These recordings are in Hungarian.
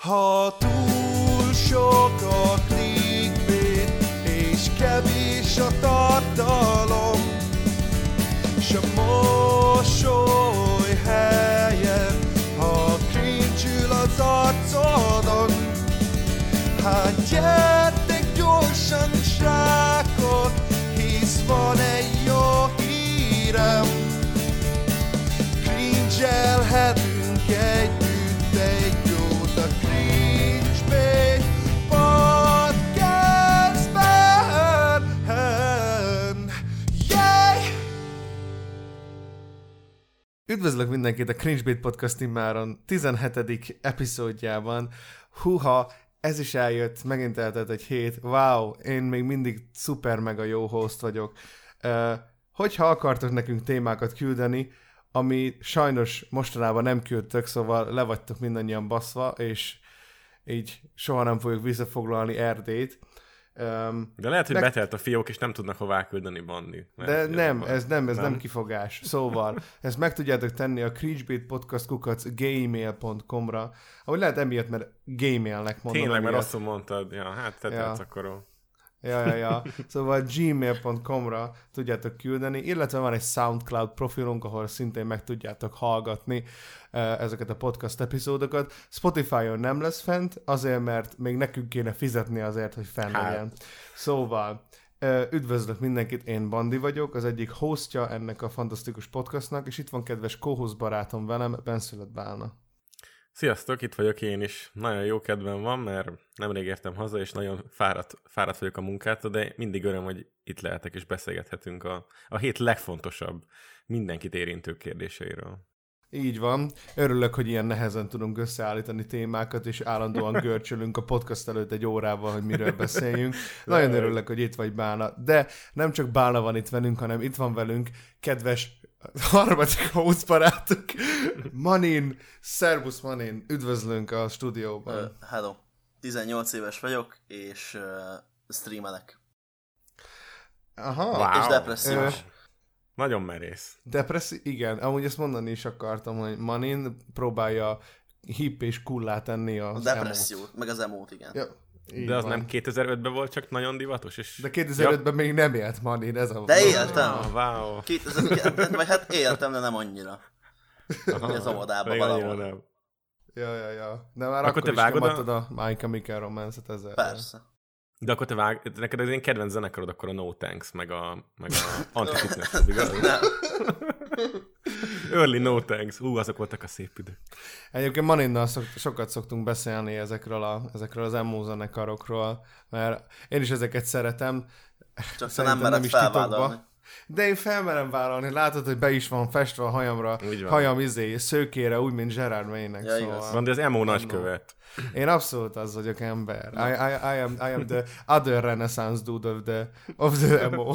Ha túl sok a clickbait, és kevés a tartalom, Üdvözlök mindenkit a Cringe Bait Podcast immáron 17. epizódjában. Húha, ez is eljött, megint eltelt egy hét. Wow, én még mindig szuper mega jó host vagyok. Uh, hogyha akartok nekünk témákat küldeni, ami sajnos mostanában nem küldtök, szóval le vagytok mindannyian baszva, és így soha nem fogjuk visszafoglalni Erdélyt. Um, De lehet, hogy Meg- betelt a fiók, és nem tudnak hová küldeni Bandi. de nem, ez nem, ez nem kifogás. Szóval, ezt meg tudjátok tenni a Creechbait podcast kukac gmail.com-ra, ahogy lehet emiatt, mert gmailnek mondom. Tényleg, mert rosszul mondtad. Ja, hát te ja. akkor Ja, ja, ja. Szóval gmail.com-ra tudjátok küldeni, illetve van egy SoundCloud profilunk, ahol szintén meg tudjátok hallgatni eh, ezeket a podcast epizódokat. Spotify-on nem lesz fent, azért, mert még nekünk kéne fizetni azért, hogy fenn Hát. legyen. Szóval, eh, üdvözlök mindenkit, én Bandi vagyok, az egyik hostja ennek a fantasztikus podcastnak, és itt van kedves co barátom velem, Benszülött Bálna. Sziasztok, itt vagyok én is. Nagyon jó kedvem van, mert nemrég értem haza, és nagyon fáradt, fáradt vagyok a munkától, de mindig öröm, hogy itt lehetek, és beszélgethetünk a, a hét legfontosabb, mindenkit érintő kérdéseiről. Így van. Örülök, hogy ilyen nehezen tudunk összeállítani témákat, és állandóan görcsölünk a podcast előtt egy órával, hogy miről beszéljünk. Nagyon örülök, hogy itt vagy Bálna. De nem csak Bálna van itt velünk, hanem itt van velünk kedves harmadik host barátunk, Manin. Szerbusz Manin, üdvözlünk a stúdióban. Ö, hello. 18 éves vagyok, és uh, streamelek. Aha, Wow. És depressziós. Ö, Nagyon merész. depresszi, igen, amúgy ezt mondani is akartam, hogy Manin próbálja hip és kullá tenni A az depressziót, meg az emót, igen. Ja, így De az van. nem 2005-ben volt, csak nagyon divatos, és... De 2005-ben még nem élt Manin, ez a... De éltem! Ah, wow. 2009 vagy hát éltem, de nem annyira. Aha. az óvodában valahol. nem. Ja, ja, ja. De már Akkor akkor, te is vágod a- a... My Chemical Romance-et ezzel. Persze. De akkor te vág... Neked az én kedvenc zenekarod akkor a No Thanks, meg a, meg a Anti-Fitness, igaz? Nem. Early No Thanks. Hú, azok voltak a szép idők. Egyébként Maninnal szok, sokat szoktunk beszélni ezekről, a, ezekről az emo zenekarokról, mert én is ezeket szeretem. Csak Szerintem nem mered is titokba. De én felmerem vállalni, látod, hogy be is van festve a hajamra, Úgy van. hajam izé, szőkére, úgy, mint Gerard Wayne-nek. Ja, szóval. igaz. Van, de az emo nagykövet. Én abszolút az vagyok ember. I, I, I, am, I am the other renaissance dude of the, of the emo.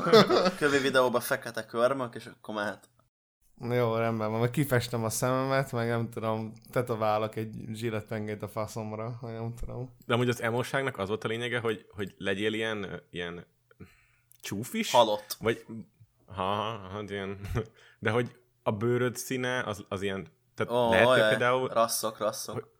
Kövi videóban fekete körmök, és akkor mehet. Jó, rendben van. Majd kifestem a szememet, meg nem tudom, tetoválok egy zsillettpengét a faszomra, vagy nem tudom. De amúgy az emóságnak az volt a lényege, hogy, hogy legyél ilyen, ilyen csúfis? Halott. Vagy, ha, ha, ha, ilyen, de hogy a bőröd színe az, az ilyen, tehát oh, lehet ojaj, például, rasszok, rasszok.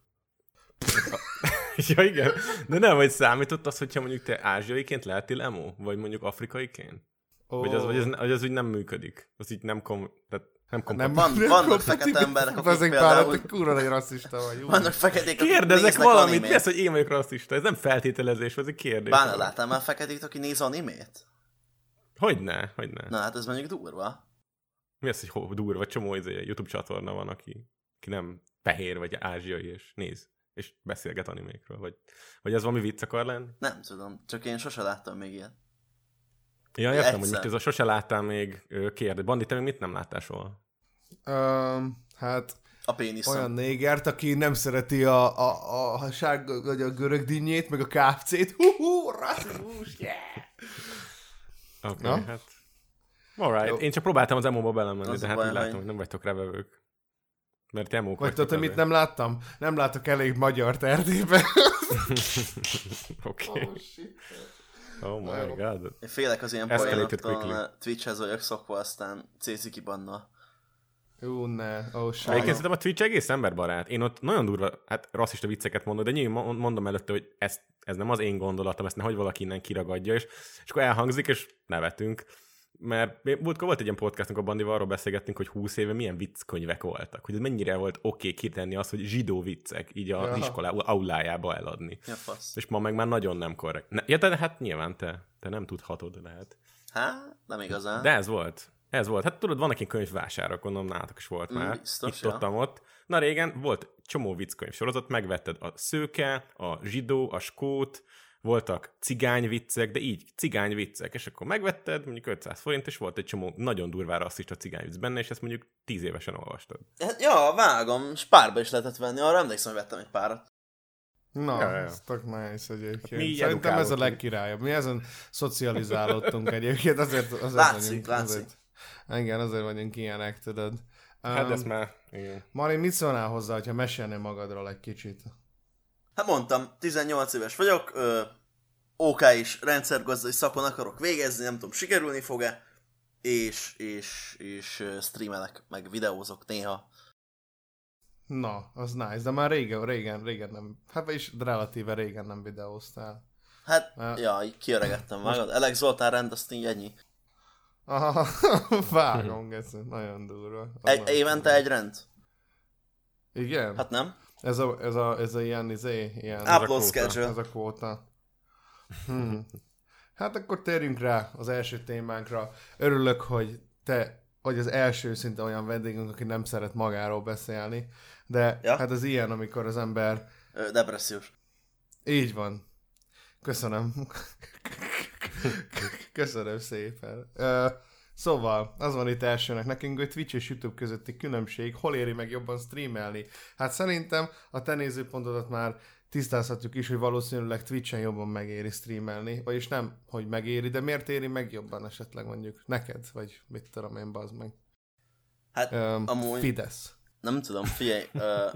ja igen, de nem, hogy számított az, hogyha mondjuk te ázsiaiként lehetél emo, vagy mondjuk afrikaiként? Oh. Vagy, az, vagy, az, vagy az úgy nem működik? Az így nem kom, tehát nem kom nem, Van- nem vannak kompatibilis. fekete emberek, akik Ezek például- pár, te kurva nagy rasszista vagy. Jó. Vannak feketék, akik Kérdezek valamit, animét. mi az, hogy én vagyok rasszista? Ez nem feltételezés, ez egy kérdés. Bánod, láttál már feketét, aki néz animét? Hogyne, hogyne. Na hát ez mondjuk durva. Mi az, hogy ho- durva, csomó izé, YouTube csatorna van, aki, aki nem fehér vagy ázsiai, és néz, és beszélget animékről, vagy, vagy ez valami vicc akar lenni? Nem tudom, csak én sose láttam még ilyet. Ja, értem, hogy most ez a sose láttál még ö, kérde. Bandi, te még mit nem láttál soha? Um, hát A péniszom. olyan négert, aki nem szereti a, a, a, a sárga, vagy a görög dinnyét, meg a KFC-t. Hú, hú, rasszizmus, yeah! Oké, Na? okay, hát... Alright, Jó. én csak próbáltam az emo-ba belemenni, Az de hát úgy látom, hogy- nem vagytok revevők. Mert te emók Vagy tudod, mit nem láttam? Nem látok elég magyar Erdélyben. Oké. Okay. Oh my god. Én félek az ilyen poénoktól, Twitchhez vagyok szokva, aztán CC kibannal. Ú, ne, ó, Egyébként sága. szerintem a Twitch egész emberbarát. Én ott nagyon durva, hát rasszista vicceket mondok, de nyilván mondom előtte, hogy ez, ez nem az én gondolatom, ezt nehogy valaki innen kiragadja, és, és akkor elhangzik, és nevetünk. Mert múltkor volt egy ilyen podcastunk a Bandival, arról beszélgettünk, hogy 20 éve milyen vicckönyvek voltak. Hogy ez mennyire volt oké okay kitenni azt, hogy zsidó viccek így a Ja. iskola aulájába eladni. Ja, fasz. És ma meg már nagyon nem korrekt. Ne, ja, de hát nyilván te, te nem tudhatod, lehet. Hát, nem igazán. De ez volt. Ez volt. Hát tudod, vannak ilyen könyvvásárok, gondolom nálatok is volt Mm, már. biztos, Itt ja. ott, ott. Na régen volt csomó vicckönyv sorozat, megvetted a szőke, a zsidó, a skót, voltak cigány viccek, de így cigány viccek, és akkor megvetted, mondjuk 500 forint, és volt egy csomó nagyon durvá rasszista cigány vicc benne, és ezt mondjuk 10 évesen olvastad. Hát, ja, vágom, és párba is lehetett venni, arra emlékszem, hogy vettem egy párat. Na, Ja, ja. ez tök nice egyébként. Hát mi Szerintem ez a legkirályabb. Mi ezen szocializálódtunk egyébként, azért, azért Látszik, vagyunk, látszik. Azért, igen, azért vagyunk ilyenek, tudod. Hát Um, ezt már, igen. Mari, mit szólnál hozzá, hogyha mesélnél magadról egy kicsit? Hát mondtam, 18 éves vagyok, ö, OK is rendszergazdai szakon akarok végezni, nem tudom, sikerülni fog-e, és, és, és streamelek, meg videózok néha. Na, az nice, de már régen, régen, régen nem, hát is relatíve régen nem videóztál. Hát, Hát. ja, így kiöregettem, vágod? Alex Zoltán rend, azt így ennyi. Aha, vágom, ez nagyon durva. Egy, évente egy rend? Igen? Hát nem? Ez a, ez a, ez a ilyen, izé, ilyen... Upload kvóta. schedule. Ez a kvóta. Hmm. Hát akkor térjünk rá az első témánkra. Örülök, hogy te vagy az első szinte olyan vendégünk, aki nem szeret magáról beszélni, de Ja. hát az ilyen, amikor az ember... Depressziós. Így van. Köszönöm. Köszönöm szépen. Ö, Szóval, az van itt elsőnek nekünk, hogy Twitch és YouTube közötti különbség, hol éri meg jobban streamelni. Hát szerintem a te nézőpontodat már tisztázhatjuk is, hogy valószínűleg Twitchen jobban megéri streamelni, vagyis nem, hogy megéri, de miért éri meg jobban esetleg mondjuk neked, vagy mit tudom én, bazd meg. Hát, Um, amúgy- Fidesz. Nem tudom, figyelj, ö,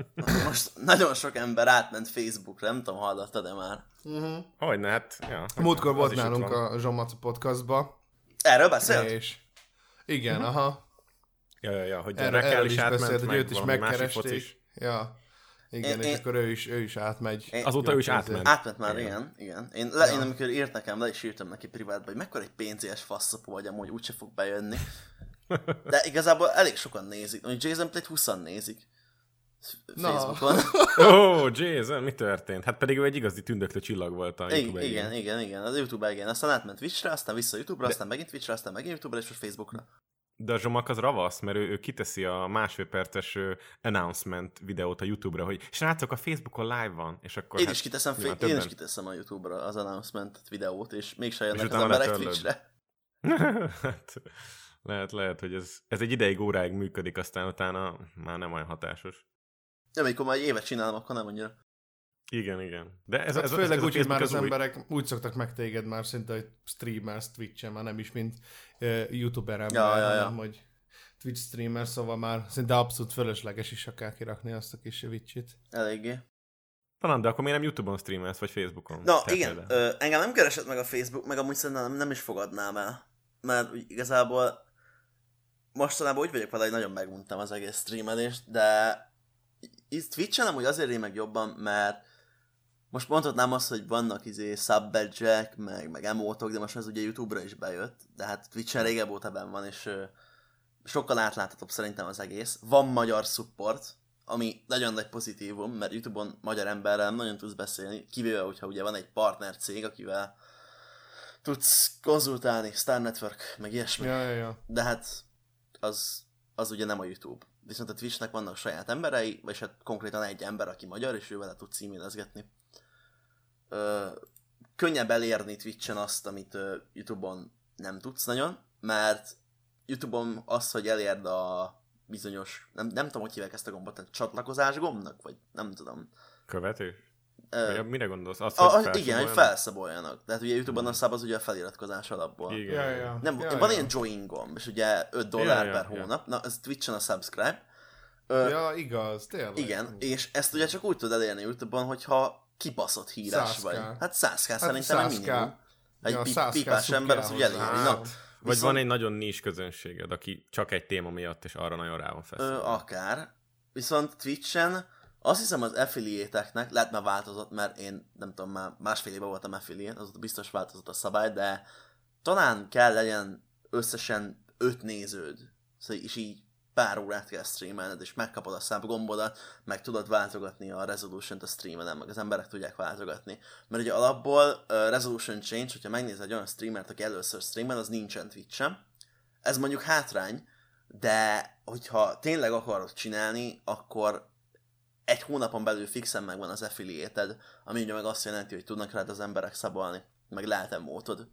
most nagyon sok ember átment Facebookra, nem tudom, hallottad-e már? Uh-huh. Hogyne, hát, ja. Múltkor volt nálunk a Zsomac podcastba, Erről beszélt? és igen, aha. Ja, ja, ja, hogy Erről, erről is is átment, beszélt, hogy meg őt is megkeresték. Ja. Igen, Én- és én- akkor ő is, ő is átmegy. Én- Azóta ő is átment. Átment már, Igen. igen, igen. Én, le, Ja. én amikor írt nekem, le is írtam neki privátba, hogy mekkora egy pénzélyes faszapó vagy, amúgy úgyse fog bejönni. De igazából elég sokan nézik. Mondjuk Jason Plate 20 nézik. Facebookon. Ó, oh, Jason, mi történt? Hát pedig ő egy igazi tündöklő csillag volt a youtube igen, igen, igen, az YouTube igen. Aztán átment Twitchre, aztán vissza YouTube-ra, aztán megint Twitchre, aztán megint YouTube-ra, és most Facebookra. De a Zsomak az ravasz, mert ő, ő kiteszi a másfél perces announcement videót a YouTube-ra, hogy srácok, a Facebookon live van, és akkor Én hát, is kiteszem, nyilván fé- én is többen- kiteszem a YouTube-ra az announcement videót, és mégsem jönnek az emberek. Twitchre. hát, lehet, lehet, hogy ez, ez egy ideig, óráig működik, aztán utána már nem olyan hatásos. Nem, amikor már egy évet csinálom, akkor nem annyira. Igen, igen. De ez, Hát ez, főleg ez, ez úgy, hogy már az új- emberek úgy szoktak meg téged már szinte, hogy streamersz Twitch-en, már nem is mint uh, youtuber ember, Ja, ja, ja. hanem hogy Twitch streamer, szóval már szinte abszolút fölösleges is akár kirakni azt a kis vicsit. Eléggé. Talán, de akkor miért nem YouTube-on streamelsz, vagy Facebookon? Na, Te igen, ö, engem nem keresett meg a Facebook, meg amúgy szerintem nem, nem is fogadnám el. Mert úgy igazából mostanában úgy vagyok vele, hogy nagyon meguntam az egész streamelést, de itt Twitch-en amúgy azért én meg jobban, mert most mondhatnám azt, hogy vannak izé sub meg, meg emótok, de most ez ugye YouTube-ra is bejött, de hát Twitch-en régebb óta benn van, és ö, sokkal átláthatóbb szerintem az egész. Van magyar support, ami nagyon nagy pozitívum, mert YouTube-on magyar emberrel nem nagyon tudsz beszélni, kivéve, hogyha ugye van egy partner cég, akivel tudsz konzultálni, Star Network, meg ilyesmi. Ja, ja, ja. De hát az, az ugye nem a YouTube. Viszont a Twitchnek vannak saját emberei, vagy hát konkrétan egy ember, aki magyar, és ő vele tudsz e-mailezgetni. Ö, könnyebb elérni Twitchen azt, amit ö, YouTube-on nem tudsz nagyon, mert YouTube-on az, hogy elérd a bizonyos, nem, nem tudom, hogy hívják ezt a gombot, tehát csatlakozás gombnak, vagy nem tudom. Követő? Ö, mire gondolsz? Azt, a, hogy a, igen, hogy felszaboljanak? Tehát ugye YouTube-on a szab az ugye a feliratkozás alapból. Igen. Ja, ja, ja. Nem, ja, van ja. ilyen join gomb, és ugye 5 dollár ja, per ja. hónap. Na, ez Twitch-en a subscribe. Ö, Ja, igaz, tényleg. igen, és ezt ugye csak úgy tud elérni YouTube-on, hogyha kibaszott hírás 100K. vagy. Hát 100k Hát szerintem 100K. minimum. Egy Ja, pi- 100K pipás ember az ugye eléri. Na, Vagy Viszont- van egy nagyon nincs közönséged, aki csak egy téma miatt, és arra nagyon rá van feszülve. akár. Viszont Twitch-en azt hiszem az affiliate-eknek, lehet már változott, mert én nem tudom, már másfél éve voltam affiliate, azóta biztos változott a szabály, de talán kell legyen összesen öt néződ, szóval és így pár órát kell streamelned, és megkapod a szám gombodat, meg tudod váltogatni a resolution-t a streamen, meg az emberek tudják váltogatni. Mert ugye alapból uh, resolution change, hogyha megnézed egy olyan streamert, aki először streamel, az nincsen Twitch-en. Ez mondjuk hátrány, de hogyha tényleg akarod csinálni, akkor egy hónapon belül fixen megvan az affiliated, ami ugye meg azt jelenti, hogy tudnak rád az emberek szabolni, meg lehet emótod.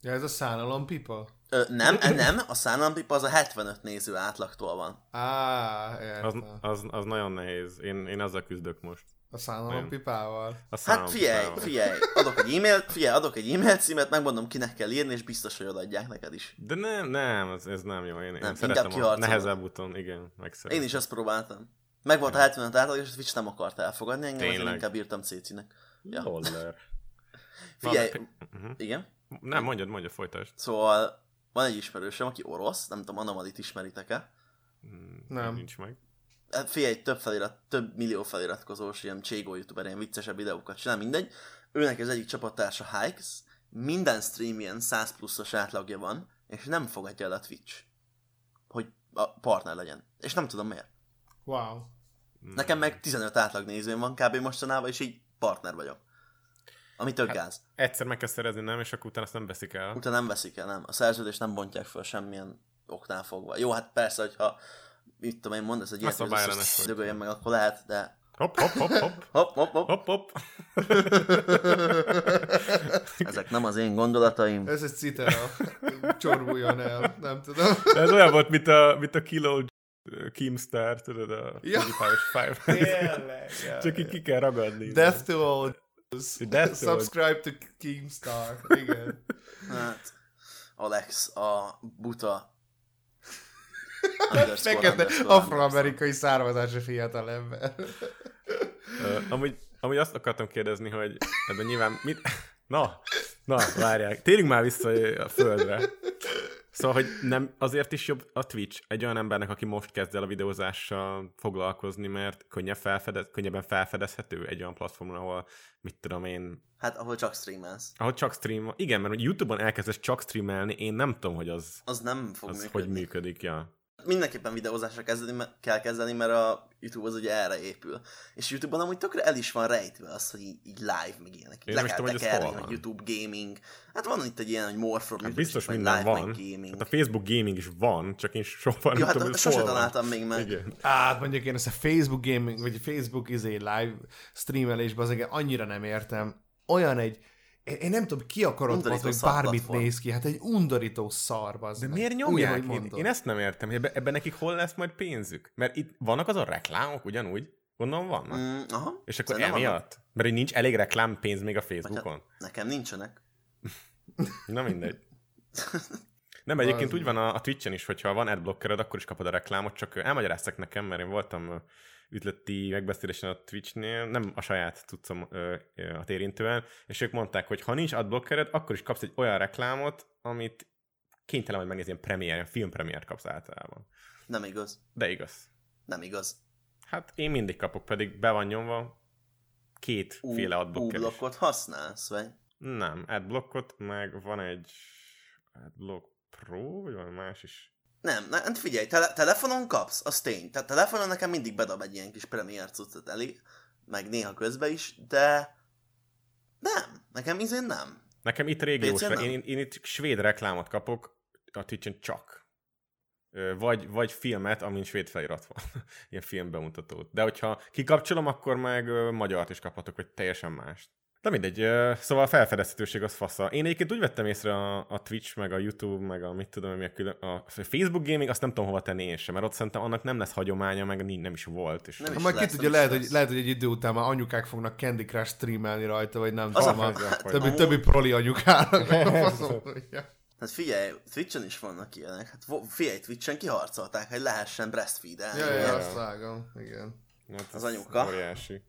Ja, ez a szánalom pipa? Ö, nem, e, nem, a szánalompipa az a 75 néző átlagtól van. Á, Az, értem. az, az nagyon nehéz. Én, én azzal küzdök most. A szánalom Olyan. pipával. A Hát figyelj, figyelj, adok egy e-mail, figyelj, adok egy e-mail címet, megmondom kinek kell írni, és biztos, hogy odaadják neked is. De nem, nem, ez, ez nem jó. Én, én Nem, szeretem inkább a nehezebb úton, igen, megszeretem. Én is azt próbáltam. Meg volt a 75 átlag, és a Twitch nem akart elfogadni engem, Tényleg? inkább írtam CC-nek. Ja. Loller. Figyelj, uh-huh. igen. Nem, mondjad, mondjad, folytasd. Szóval van egy ismerősöm, aki orosz, nem tudom, Anomalit ismeritek-e? Mm, Nem. Nincs meg. Hát Figyelj, több felirat, több millió feliratkozós, ilyen cségó youtuber, ilyen viccesebb videókat csinál, mindegy. Őnek az egyik csapattársa Hikes, minden streamjen 100 pluszos átlagja van, és nem fogadja el a Twitch, hogy a partner legyen. És nem tudom miért. Wow. Nekem meg 15 átlag nézőm van kb. mostanában, és így partner vagyok. Ami tök Hát- gáz. Egyszer meg kell szerezni, nem, és akkor utána azt nem veszik el. Utána nem veszik el, nem. A szerződést nem bontják föl semmilyen oknál fogva. Jó, hát persze, hogyha mit tudom én, mondasz egy ilyet, hogy ezt vagy. dögöljen meg, akkor lehet, de Hopp, hopp, hopp, hopp. hopp, hopp, hopp. Hopp, hopp. Ezek nem az én gondolataim. Ez egy citera. Csorbuljon el. Nem tudom. Ez olyan volt, mint a, mint a Kilo Keemstar, tudod, a Ja. Five. Tényleg. ja, Csak így ja. ki kell ragadni. Death to all. Death to. Subscribe to Keemstar. Igen. Hát, Alex, a buta Fekete afroamerikai származású fiatal ember. Ö, amúgy, amúgy azt akartam kérdezni, hogy ebben nyilván mit... Na, na, várják. Térjünk már vissza a földre. Szóval, hogy nem azért is jobb a Twitch egy olyan embernek, aki most kezd el a videózással foglalkozni, mert könnyebb felfedez, könnyebben felfedezhető egy olyan platformon, ahol, mit tudom én, Hát, ahol csak streamelsz. ahol csak stream, igen, mert hogy YouTube-on elkezdesz csak streamelni, én nem tudom, hogy az, Az nem fog az működni. hogy működik, ja. Mindenképpen videózásra kezdeni, kell kezdeni, mert a YouTube az ugye erre épül. És YouTube-on amúgy tökre el is van rejtve az, hogy így, így live meg ilyenek. Én le nem is kell tudom, hogy ez tekerni, hol hogy. YouTube gaming. Hát van itt egy ilyen, hogy more from Hát YouTube, biztos minden live, van. meg gaming. Hát a Facebook Gaming is van, csak én soha nem Ja, hát tudom, hogy sose találtam még meg. Igen. Hát mondjuk én ezt a Facebook gaming, vagy a Facebook izé live streamelésben azért annyira nem értem. Olyan egy, én, én nem tudom, ki akarod az, Undorító hogy bármit platform. néz ki. Hát egy undorító szar, bazd De meg. miért Úgy, nyomják? ahogy Én, én ezt nem értem, hogy ebben, nekik hol lesz majd pénzük? Mert itt vannak azon reklámok ugyanúgy? Gondolom vannak. Mm, aha. És akkor Szerintem emiatt? vannak. Mert hogy nincs elég reklámpénz még a Facebookon? hát nekem nincsenek. Na mindegy. Nem, egyébként Az úgy van a, a Twitch-en is, hogyha van adblockered, akkor is kapod a reklámot, csak elmagyaráztak nekem, mert én voltam üzleti megbeszélésen a Twitch-nél, nem a saját tudszom a érintően, és ők mondták, hogy ha nincs adblockered, akkor is kapsz egy olyan reklámot, amit kénytelen vagy megnézni, ilyen premier, ilyen filmpremier kapsz általában. Nem igaz. De igaz. Nem igaz. Hát én mindig kapok, pedig be van nyomva kétféle adblocker is. blokkot használsz, vagy? Nem, adblockot, meg van egy adblock pro, vagy valami más is. Nem, ne, hát figyelj, tele- telefonon kapsz, az tény. Tehát telefonon nekem mindig bedab egy ilyen kis premier cuccot elé, meg néha közben is, de nem, nekem izén nem. Nekem itt régiós, nem? én, én itt svéd reklámot kapok a Twitch-en csak. Vagy, vagy filmet, amin svéd felirat van. Ilyen filmbemutatót. De hogyha kikapcsolom, akkor meg magyart is kaphatok, vagy teljesen mást. De mindegy, szóval a felfedezhetőség az fasza. Én egyébként úgy vettem észre a, a Twitch, meg a YouTube, meg a mit tudom, mi a, külön, a Facebook gaming, azt nem tudom hova tenni én sem, mert ott szerintem annak nem lesz hagyománya, meg nincs, nem is volt. És Nem Ha is majd ki lesz, tudja, nem is lehet hogy, lesz. lehet, hogy egy idő után már anyukák fognak Candy Crush streamelni rajta, vagy nem Az tudom, a- a, hát, többi, amúgy- többi proli anyukának. Tudja. Hát figyelj, Twitch-en is vannak ilyenek. Hát figyelj, Twitch-en kiharcolták, hogy lehessen breastfeed-elni. Ja, ja, azt vágom, igen. Hát Az anyuka. Óriási.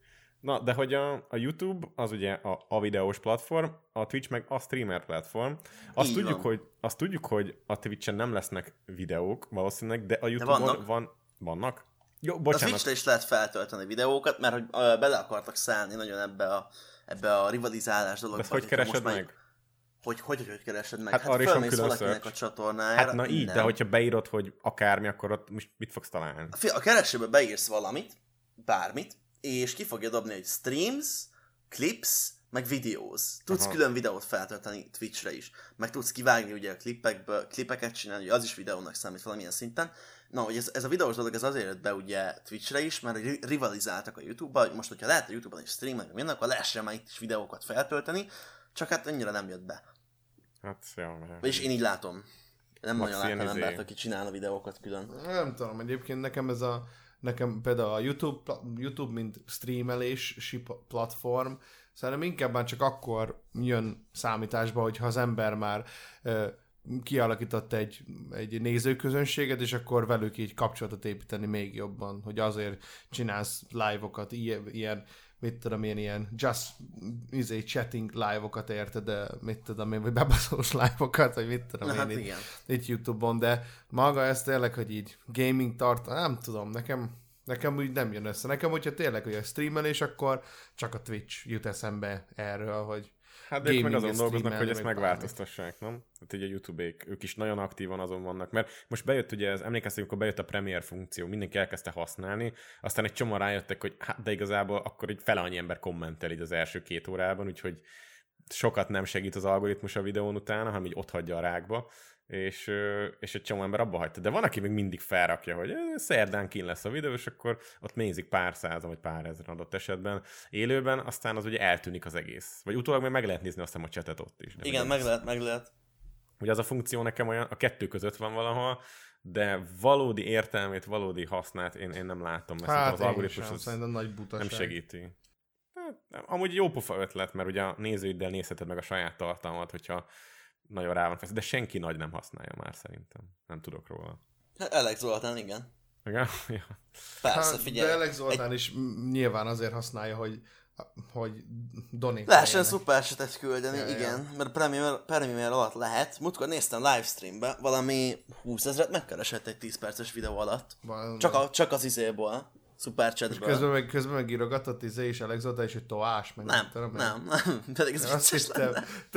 Na, de hogy a, a YouTube az ugye a, a videós platform, a Twitch meg a streamer platform. Azt Így tudjuk, van. hogy, azt tudjuk, hogy a Twitch-en nem lesznek videók valószínűleg, de a YouTube-on vannak. van, vannak? Jó, A bocsánat. Twitch-re is lehet feltölteni videókat, mert hogy bele akartak szállni nagyon ebbe a, ebbe a rivalizálás dologba. De hogy keresed már- meg? Hogy, hogy, hogy, hogy keresed meg? Hát Hát, arra is van fölmész külön valakinek a csatornájára. Hát na így, nem. de hogyha beírod, hogy akármi, akkor ott most mit fogsz találni? Fi- A keresőbe beírsz valamit, bármit, és ki fogja dobni, hogy streams, clips, meg videós. Tudsz Aha. külön videót feltölteni Twitchre is. Meg tudsz kivágni ugye a klipekből, klipeket csinálni, ugye az is videónak számít valamilyen szinten. Na, hogy ez, ez a videós dolog ez azért jött be ugye Twitchre is, mert ri- rivalizáltak a YouTube-ba, hogy most, hogyha lehet a YouTube-on is streamelni minden, akkor lehessen már itt is videókat feltölteni, csak hát annyira nem jött be. Hát, jó. Vagyis én így látom. Nem Max nagyon izé. embert, aki csinálna videókat külön. Nem tudom, egyébként nekem ez a nekem például a YouTube, YouTube mint streamelési platform, szerintem inkább már csak akkor jön számításba, hogyha az ember már ö, kialakított egy, egy nézőközönséget, és akkor velük így kapcsolatot építeni még jobban, hogy azért csinálsz live-okat, ilyen, ilyen mit tudom én, ilyen just izé, chatting live-okat érted, de mit tudom én, vagy bebaszós live-okat, vagy mit tudom Na, én, hát itt- igen. itt YouTube-on, de maga ez tényleg, hogy így gaming tart, nem tudom, nekem, nekem úgy nem jön össze. Nekem, hogyha tényleg, hogy a streamelés, akkor csak a Twitch jut eszembe erről, hogy Hát de ők meg azon dolgoznak, hogy ezt meg megváltoztassák, nem? Hát ugye a YouTube-ék, ők is nagyon aktívan azon vannak, mert most bejött ugye, ez, emlékeztek, amikor bejött a Premiere funkció, mindenki elkezdte használni, aztán egy csomó rájöttek, hogy hát de igazából akkor így fele annyi ember kommentel így az első két órában, úgyhogy sokat nem segít az algoritmus a videón utána, hanem így ott hagyja a rákba, és, és egy csomó ember abba hagyta. De van, aki még mindig felrakja, hogy szerdán kín lesz a videó, és akkor ott nézik pár százan, vagy pár ezer adott esetben élőben, aztán az ugye eltűnik az egész. Vagy utólag még meg lehet nézni azt hiszem a chatet ott is. De Igen, meg lehet, meg lehet. Ugye az a funkció nekem olyan, a kettő között van valahol, de valódi értelmét, valódi hasznát én, én nem látom, mert hát az algoritmus az szerintem nagy butaság. nem segíti. Hát, nem. amúgy jó pofa ötlet, mert ugye a nézőiddel nézheted meg a saját tartalmat, hogyha nagyon rá van feszítve, de senki nagy nem használja már szerintem. Nem tudok róla. Hát Alex Zoltán, igen. Igen? ja. Persze, Hát, figyelj. de Alex Zoltán is m- nyilván azért használja, hogy hogy donate Lehessen szupersetet küldeni, Ja, ja, ja. igen, mert Premier, Premier alatt lehet. Múltkor néztem livestreambe, valami 20 ezeret megkeresett egy 10 perces videó alatt. Csak, a, csak az izéból, És szuperchatből. közben meg, közben meg írogatott izé és Alex Zoltán is, hogy toás, meg Nem, tudom, nem, nem, pedig ez Azt hittem,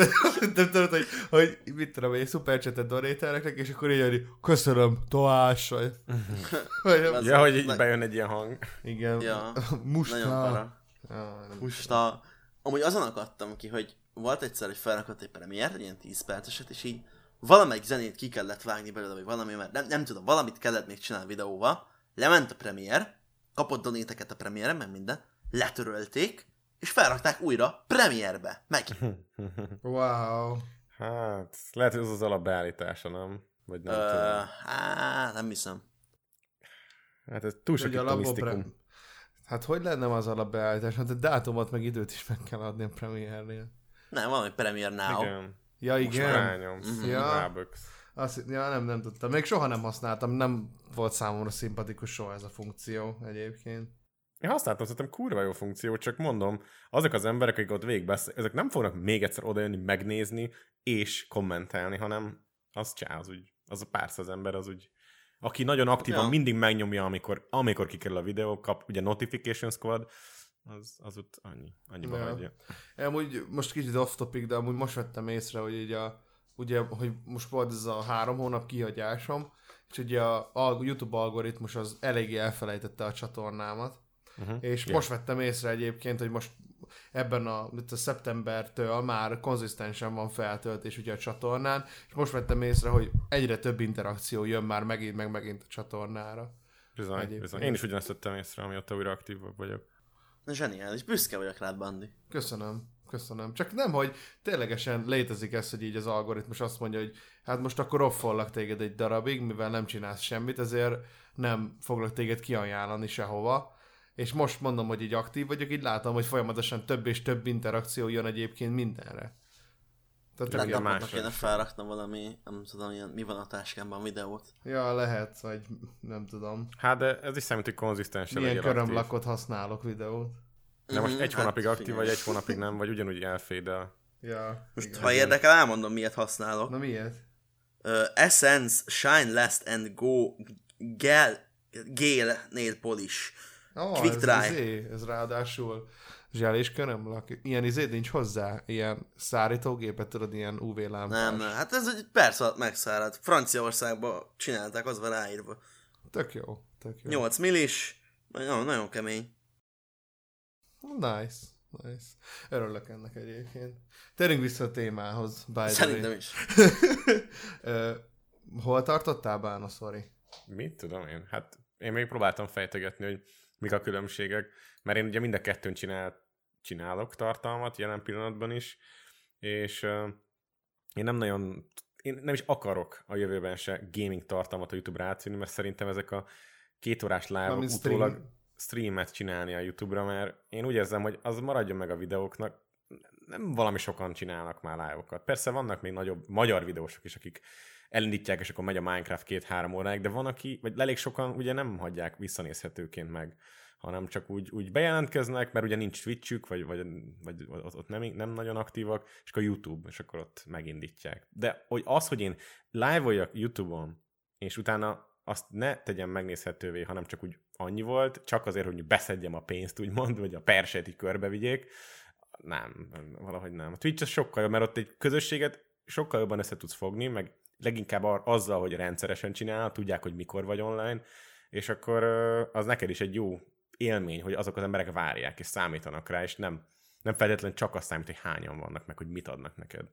te tudod, hogy, hogy mit tudom, egy szupercsetet donételnek, és akkor így, hogy köszönöm, toás, vagy, vagy ja, hogy így bejön egy ilyen hang. igen, Ja, musta. Nagyon para. Ja, nem Most a... Amúgy azon akadtam ki, hogy volt egyszer, hogy felrakott egy premiért, egy ilyen 10 perceset, és így valamelyik zenét ki kellett vágni belőle, vagy valami, mert nem, nem tudom, valamit kellett még csinálni videóval, lement a premier, kapott donéteket a premiére, meg minden, letörölték, és felrakták újra premierbe, meg. Wow. Hát, lehet, hogy ez az alapbeállítása, nem? Vagy nem Ö, tudom. hát, nem hiszem. Hát ez túl sok Hogy itt a a labba misztikum. pre... Hát hogy lenne az alapbeállítás? Hát a dátumot meg időt is meg kell adni a premiernél. Nem, valami Premier Now. Igen. Ja, Most igen. rányomsz, Ja. ja. ráböksz. Azt, ja, nem, nem tudtam. Még soha nem használtam, nem volt számomra szimpatikus soha ez a funkció egyébként. Én használtam, szerintem kurva jó funkció, csak mondom, azok az emberek, akik ott végigbesz, ezek nem fognak még egyszer odajönni, megnézni és kommentelni, hanem az csá, az úgy, az a pár száz ember, az úgy, aki nagyon aktívan Ja. mindig megnyomja, amikor, amikor kikerül a videó, kap ugye notification squad, az, az ott annyi, annyiba Ja. hagyja. Amúgy most kicsit off topic, de amúgy most vettem észre, hogy így a, ugye, hogy most volt ez a három hónap kihagyásom, és ugye a, a YouTube algoritmus az eléggé elfelejtette a csatornámat, Uh-huh. és Ja. most vettem észre egyébként, hogy most ebben a, itt a szeptembertől már konzisztensen van feltöltés ugye a csatornán, és most vettem észre, hogy egyre több interakció jön már megint, meg megint a csatornára. Bizony, Egyébként. bizony. Én is ugyanezt vettem észre, amióta újra aktívabb vagyok. Zseniális, büszke vagyok rád, Bandi. Köszönöm, köszönöm. Csak nem, hogy ténylegesen létezik ez, hogy így az algoritmus azt mondja, hogy hát most akkor offollak téged egy darabig, mivel nem csinálsz semmit, ezért nem foglak téged kiajánlani sehova. És most mondom, hogy így aktív vagyok, így látom, hogy folyamatosan több és több interakció jön egyébként mindenre. Tehát Lehet napoknak kéne felraknom valami, nem tudom, ilyen, mi van a táskámban videót. ja, lehet, vagy nem tudom. Hát de ez is számít, hogy konzisztensen Milyen körömlakot használok videót. De most Mhm, egy hát hónapig aktív, figyelj. vagy egy hónapig nem, vagy ugyanúgy elfédel. Ja, Most, igen. ha érdekel, elmondom, miért használok. Na miért? Uh, Essence Shine Last and Go Gel Gale Nail Polish. Oh, Quick ez, dry. Izé, ez ráadásul zsel és körömlak. Ilyen izé nincs hozzá? Ilyen szárítógépet, tudod, ilyen UV lámpás. Nem, nem, hát ez egy perc alatt megszárad. Franciaországban csinálták, az van ráírva. Tök jó, tök jó. 8 millis, nagyon, nagyon kemény. Nice, nice. Örülök ennek egyébként. Térjünk vissza a témához, by the way. Szerintem is. Hol tartottál, Bána, sorry? Mit tudom én? Hát én még próbáltam fejtegetni, hogy mik a különbségek, mert én ugye mind a kettőn csinál, csinálok tartalmat jelen pillanatban is, és uh, én nem nagyon, én nem is akarok a jövőben se gaming tartalmat a YouTube-ra átvinni, mert szerintem ezek a két órás live utólag stream. Streamet csinálni a YouTube-ra, mert én úgy érzem, hogy az maradjon meg a videóknak, nem valami sokan csinálnak már live-okat. Persze vannak még nagyobb magyar videósok is, akik elindítják, és akkor megy a Minecraft két-három óráig, de van, aki, vagy elég sokan ugye nem hagyják visszanézhetőként meg, hanem csak úgy, úgy bejelentkeznek, mert ugye nincs Twitchük, vagy, vagy, vagy ott, nem, nem nagyon aktívak, és akkor YouTube, és akkor ott megindítják. De hogy az, hogy én live-oljak YouTube-on, és utána azt ne tegyem megnézhetővé, hanem csak úgy annyi volt, csak azért, hogy beszedjem a pénzt, úgymond, vagy a perset így körbevigyék, nem, valahogy nem. A Twitch az sokkal jobb, mert ott egy közösséget sokkal jobban össze tudsz fogni, meg leginkább azzal, hogy rendszeresen csinál, tudják, hogy mikor vagy online, és akkor az neked is egy jó élmény, hogy azok az emberek várják, és számítanak rá, és nem, nem feltétlenül csak azt számít, hogy hányan vannak, meg hogy mit adnak neked.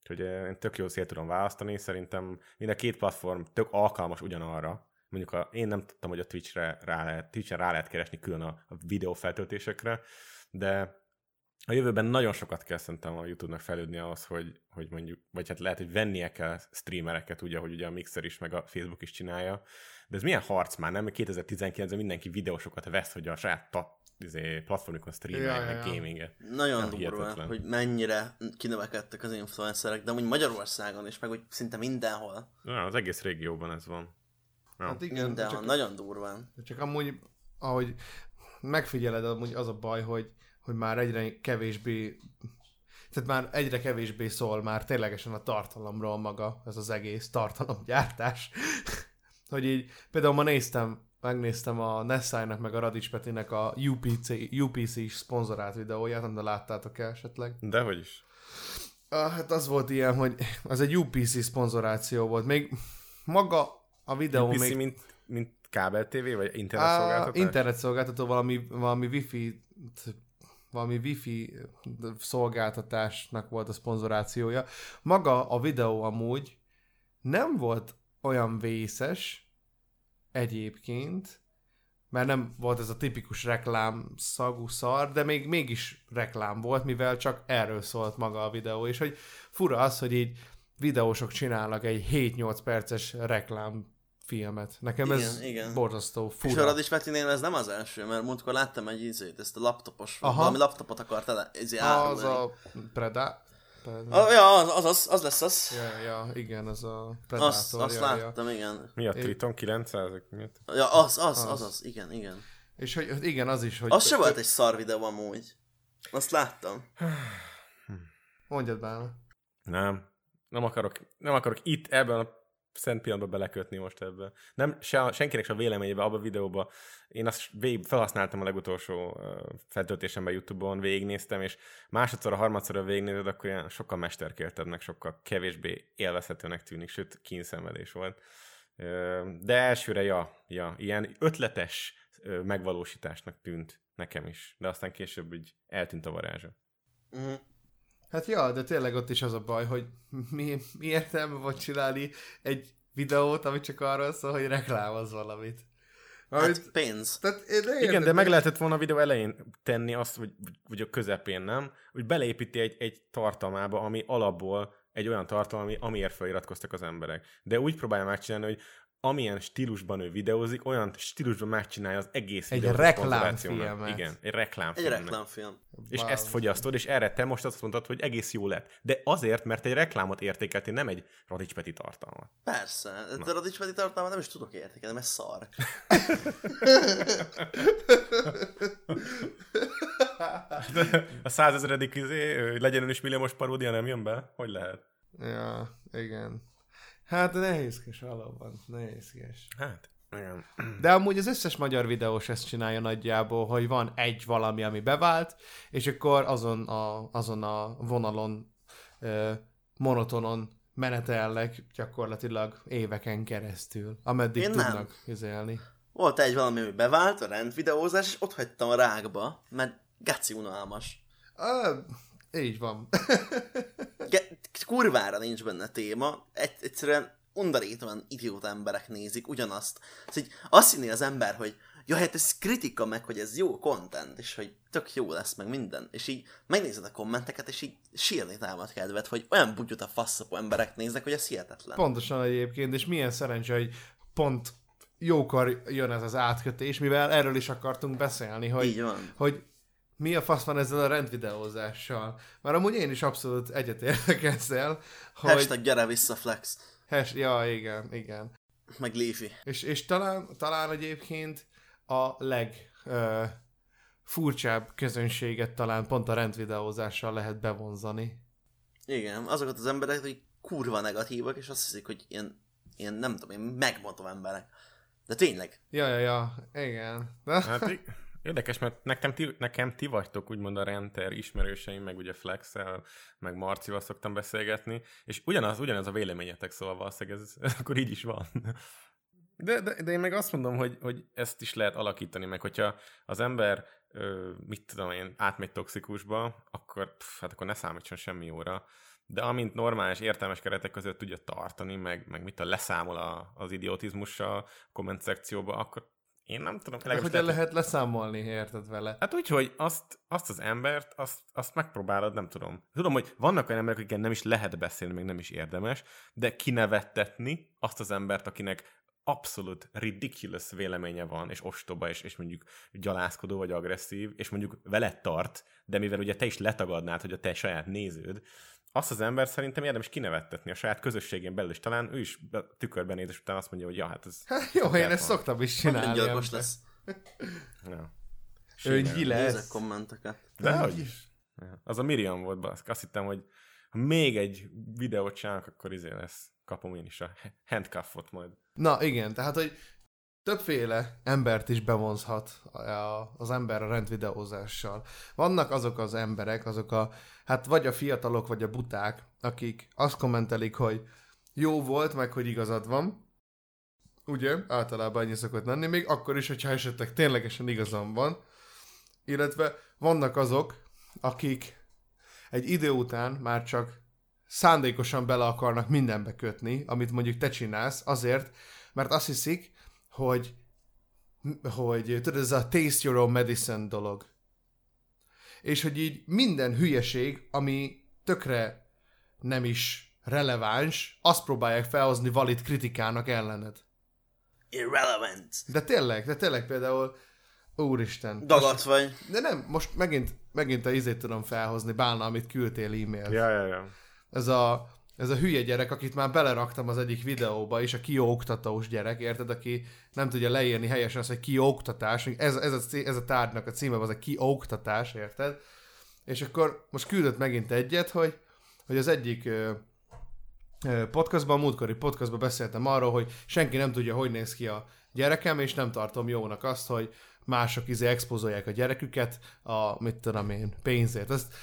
Úgyhogy én tök jó szél tudom választani, szerintem mind a két platform tök alkalmas ugyanarra. Mondjuk a, én nem tudtam, hogy a Twitchre rá lehet, Twitchen rá lehet keresni külön a, a videó feltöltésekre, de a jövőben nagyon sokat kell szerintem a YouTube-nak fejlődni ahhoz, hogy, hogy mondjuk, vagy hát lehet, hogy vennie kell streamereket, ugye, hogy ugye a Mixer is, meg a Facebook is csinálja. De ez milyen harc már, nem? 2019-ben mindenki videósokat vesz, hogy a saját ta, izé, platformikon streamelják, Ja, ja, ja. gaminget. Nagyon durva, hogy mennyire kinövekedtek az influencerek, de úgy Magyarországon is, meg úgy szinte mindenhol. Na, az egész régióban ez van. Ja. Hát igen, mindenhol, csak, nagyon durván. csak amúgy, ahogy megfigyeled, amúgy az a baj, hogy, hogy már egyre kevésbé tehát már egyre kevésbé szól már ténylegesen a tartalomról maga, ez az egész tartalomgyártás. hogy így, például ma néztem, megnéztem a Nessai-nak meg a Radics Petinek a UPC, UPC-s szponzorált videóját, nem de láttátok-e esetleg? Dehogy is. Ah, hát az volt ilyen, hogy az egy UPC szponzoráció volt. Még maga a videó UPC, még... mint, mint kábel TV, vagy internet Á, szolgáltatás? internetszolgáltató valami, valami wifi valami wifi szolgáltatásnak volt a szponzorációja. Maga a videó amúgy nem volt olyan vészes egyébként, mert nem volt ez a tipikus reklám szagú szar, de még mégis reklám volt, mivel csak erről szólt maga a videó, és hogy fura az, hogy így videósok csinálnak egy 7-8 perces reklám filmet. Nekem Igen, ez igen. borzasztó És fura. a Radis Petinél ez nem az első, mert múltkor láttam egy izét, ezt a laptopos, Aha. Valami laptopot akart ele, izé az a Preda... Preda... Ah, ja, az, az, az, az lesz az. Ja, ja, igen, az a Predator. Azt, azt ja, ja. láttam, igen. Mi a Triton 900? Miért? Ja, az, az, Az. az, az, igen, igen. És hogy igen, az is, hogy... Az se volt egy szar videó amúgy. Azt láttam. Mondjad Bálna. Nem. Nem akarok, nem akarok itt ebben a szent pillanatban belekötni most ebbe. Nem, se, senkinek se a véleményébe, abban a videóban. Én azt végig felhasználtam a legutolsó uh, feltöltésemben YouTube-on, végignéztem, és másodszor, a harmadszor végignézed, akkor ilyen sokkal mesterkértebbnek, sokkal kevésbé élvezhetőnek tűnik, sőt, kínszenvedés volt. De elsőre, ja, ja, ilyen ötletes ö, megvalósításnak tűnt nekem is, de aztán később így eltűnt a varázsa. Uh-huh. Hát ja, de tényleg ott is az a baj, hogy mi, mi értelme volt csinálni egy videót, ami csak arról szól, hogy reklámoz valamit. Amit, Hát pénz. tehát, én Igen, de meg lehetett volna a videó elején tenni azt, vagy, vagy a közepén, nem? Hogy beleépíti egy, egy tartalmába, ami alapból egy olyan tartalom, ami, amiért feliratkoztak az emberek. De úgy próbálja megcsinálni, hogy amilyen stílusban ő videózik, olyan stílusban megcsinálja az egész Egy reklámfilmet. Igen, egy Egy reklámfilmet. reklámfilm. És Wow. ezt fogyasztod, és erre te most azt mondtad, hogy egész jó lett. De azért, mert egy reklámot értékeltél, nem egy Radics Peti tartalmat. Persze, de a Radics Peti tartalmat nem is tudok értékelni, mert szar. A százezredik izé, legyen ön is milliómos paródia nem jön be? Hogy lehet? Ja, igen. Hát nehézkes valóban, nehézkes. Hát, igen. De amúgy az összes magyar videós ezt csinálja nagyjából, hogy van egy valami, ami bevált, és akkor azon a, azon a vonalon, ö, monotonon menetelnek gyakorlatilag éveken keresztül, ameddig Én nem. tudnak üzélni. Volt egy valami, ami bevált, a rendvideózás, és ott hagytam a rákba, mert gaci unalmas. Ö, így van. Ge- kurvára nincs benne téma, egy- egyszerűen undorítóan idióta emberek nézik ugyanazt. Szóval így azt hinné az ember, hogy ja, hát ez kritika meg, hogy ez jó content, és hogy tök jó lesz meg minden. És így megnézed a kommenteket, és így sírni támad kedvet, hogy olyan bugyut a faszapó emberek néznek, hogy ez hihetetlen. Pontosan egyébként, és milyen szerencse, hogy pont jókor jön ez az átkötés, mivel erről is akartunk beszélni, hogy, hogy mi a fasz van ezzel a rendvideózással. Mert amúgy én is abszolút egyetértek ezzel, hogy... Hashtag gyere vissza flex. Hash... Ja, igen, igen. Meg Leafy. És, és talán, talán egyébként a leg ö, furcsább közönséget talán pont a rendvideózással lehet bevonzani. Igen, azokat az emberek, hogy kurva negatívak, és azt hiszik, hogy ilyen, ilyen nem tudom, én megmondom emberek. De tényleg, Ja, ja, ja, igen. De, Hát érdekes, mert nekem ti, nekem ti vagytok úgymond a renter ismerőseim, meg ugye Flexel, meg Marcival szoktam beszélgetni, és ugyanaz, ugyanaz a véleményetek, szóval valószínűleg ez, ez akkor így is van. De, de, de én meg azt mondom, hogy, hogy ezt is lehet alakítani, meg hogyha az ember, ö, mit tudom én, átmegy toxikusba, akkor, pff, hát akkor ne számítson semmi jóra. De amint normális, értelmes keretek között tudja tartani, meg, meg mit a leszámol a, az idiotizmussal a komment szekcióba, akkor én nem tudom. legalábbis hogyan lehet, lehet leszámolni, érted vele? Hát úgy, hogy azt, azt az embert, azt, azt megpróbálod, nem tudom. Tudom, hogy vannak olyan emberek, akikkel nem is lehet beszélni, meg nem is érdemes, de kinevettetni azt az embert, akinek abszolút ridiculous véleménye van, és ostoba, és, és mondjuk gyalászkodó vagy agresszív, és mondjuk veled tart, de mivel ugye te is letagadnád, hogy a te saját néződ, azt az ember szerintem érdemes kinevettetni a saját közösségén belül, és talán ő is be- tükörben néz, és utána azt mondja, hogy ja, hát ez... Hát jó, én ezt szoktam is csinálni. gyilkos ember. lesz. Ja. Öngyi Nézek lesz. kommenteket. De hogy is. Ja. Az a Miriam volt, baszk. Azt hittem, hogy ha még egy videót csinálok, akkor izé lesz. Kapom én is a handcuffot majd. Na igen, tehát, hogy többféle embert is bevonzhat az ember a rendvideózással. Vannak azok az emberek, azok a, hát vagy a fiatalok, vagy a buták, akik azt kommentelik, hogy jó volt, meg hogy igazad van, ugye, általában ennyi szokott lenni, még akkor is, hogyha esetleg ténylegesen igazam van, illetve vannak azok, akik egy idő után már csak szándékosan bele akarnak mindenbe kötni, amit mondjuk te csinálsz, azért, mert azt hiszik, hogy, hogy tudod, ez a taste your own medicine dolog. És hogy így minden hülyeség, ami tökre nem is releváns, azt próbálják felhozni valid kritikának ellened. Irrelevant. De tényleg, de tényleg például, úristen. Dagat vagy. De nem, most megint, megint a izét tudom felhozni, bálna, amit küldtél e-mail. Ja, ja, ja. Ez a, ez a hülye gyerek, akit már beleraktam az egyik videóba is, a kioktatós gyerek, érted, aki nem tudja leírni helyesen azt, hogy kioktatás, ez, ez, a, ez a tárgynak a címe, az a kioktatás, érted? És akkor most küldött megint egyet, hogy, hogy az egyik podcastban, a múltkori podcastban beszéltem arról, hogy senki nem tudja, hogy néz ki a gyerekem, és nem tartom jónak azt, hogy mások izé expozolják a gyereküket a, mit tudom én, pénzért. Ezt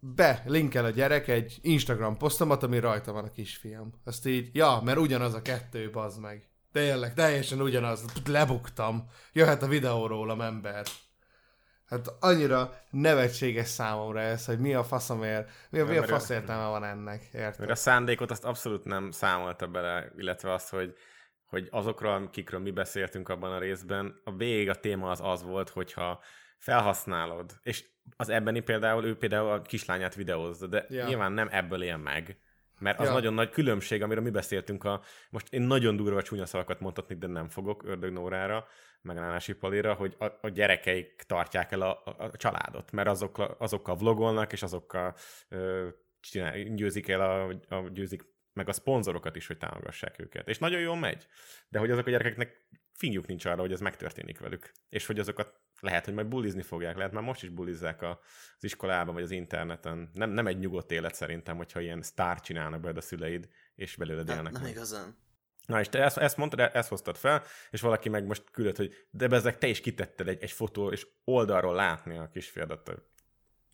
belinkel a gyerek egy Instagram posztomat, ami rajta van a kisfiam. Azt így, ja, mert ugyanaz a kettő, bazd meg. Tényleg, teljesen ugyanaz. Lebuktam. Jöhet a videó rólam ember. Hát annyira nevetséges számomra ez, hogy mi a faszomért, mi a, mi a fasz értelme van ennek, Mert a érted? szándékot azt abszolút nem számolta bele, illetve azt, hogy, hogy azokról, akikről mi beszéltünk abban a részben, a végig a téma az az volt, hogyha felhasználod, és az ebbeni például, ő például a kislányát videózza, de ja. nyilván nem ebből él meg, Mert az ja. nagyon nagy különbség, amiről mi beszéltünk, a, most én nagyon durva csúnya szavakat mondhatni, de nem fogok Ördög Nórára, megállási palira, hogy a, a gyerekeik tartják el a, a, a családot, mert azokkal, azokkal vlogolnak, és azokkal ö, csinál, győzik el a, a győzik meg a szponzorokat is, hogy támogassák őket. És nagyon jól megy. De hogy azok a gyerekeknek fingjuk nincs arra, hogy ez megtörténik velük. És hogy azokat lehet, hogy majd bulizni fogják, lehet már most is bulizzák a, az iskolában, vagy az interneten. Nem, nem egy nyugodt élet szerintem, hogyha ilyen sztár csinálnak belőle a szüleid, és belőled élnek. Nem, nem igazán. Na és te ezt, ezt mondtad, ezt hoztad fel, és valaki meg most küldött, hogy de bezek, te is kitetted egy, egy fotó, és oldalról látni a kisfiadat.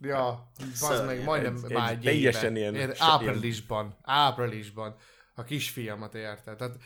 Ja, az meg majdnem egy, már egy teljesen ilyen, ilyen, áprilisban, áprilisban a kisfiamat érte. Tehát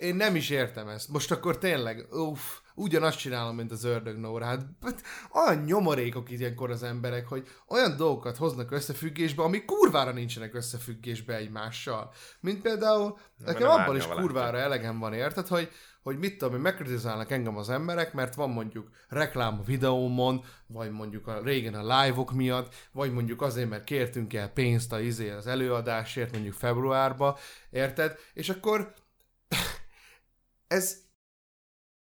én nem is értem ezt. Most akkor tényleg, uff, ugyanazt csinálom, mint az ördög Nóra. Hát, hát olyan nyomorékok ilyenkor az emberek, hogy olyan dolgokat hoznak összefüggésbe, ami kurvára nincsenek összefüggésbe egymással. Mint például, nekem abban is kurvára elegem van, érted, hogy, hogy mit tudom, hogy megkritizálnak engem az emberek, mert van mondjuk reklám a videómon, vagy mondjuk a régen a live-ok miatt, vagy mondjuk azért, mert kértünk el pénzt a izé az előadásért, mondjuk februárba, érted? És akkor ez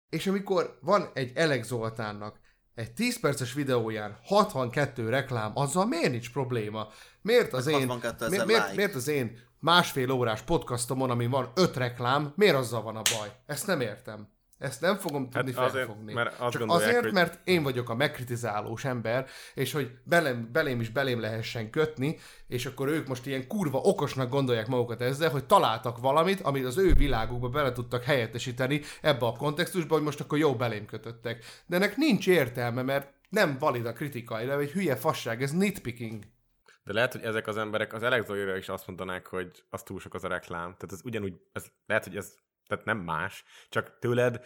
és amikor van egy Elek Zoltánnak egy 10 perces videóján 62 reklám, azzal miért nincs probléma? Miért az, én, mi, miért, like. miért az én másfél órás podcastomon, ami van 5 reklám, miért azzal van a baj? Ezt nem értem. Ezt nem fogom tudni hát azért, felfogni. Mert azt Csak azért, hogy... mert én vagyok a megkritizálós ember, és hogy belém, belém is belém lehessen kötni, és akkor ők most ilyen kurva okosnak gondolják magukat ezzel, hogy találtak valamit, amit az ő világukba bele tudtak helyettesíteni ebbe a kontextusba, hogy most akkor jó belém kötöttek. De ennek nincs értelme, mert nem valid a kritika, illetve egy hülye fasság, ez nitpicking. De lehet, hogy ezek az emberek az elektroira is azt mondanák, hogy az túl sok az a reklám. Tehát ez ugyanúgy, ez, lehet, hogy ez tehát nem más, csak tőled,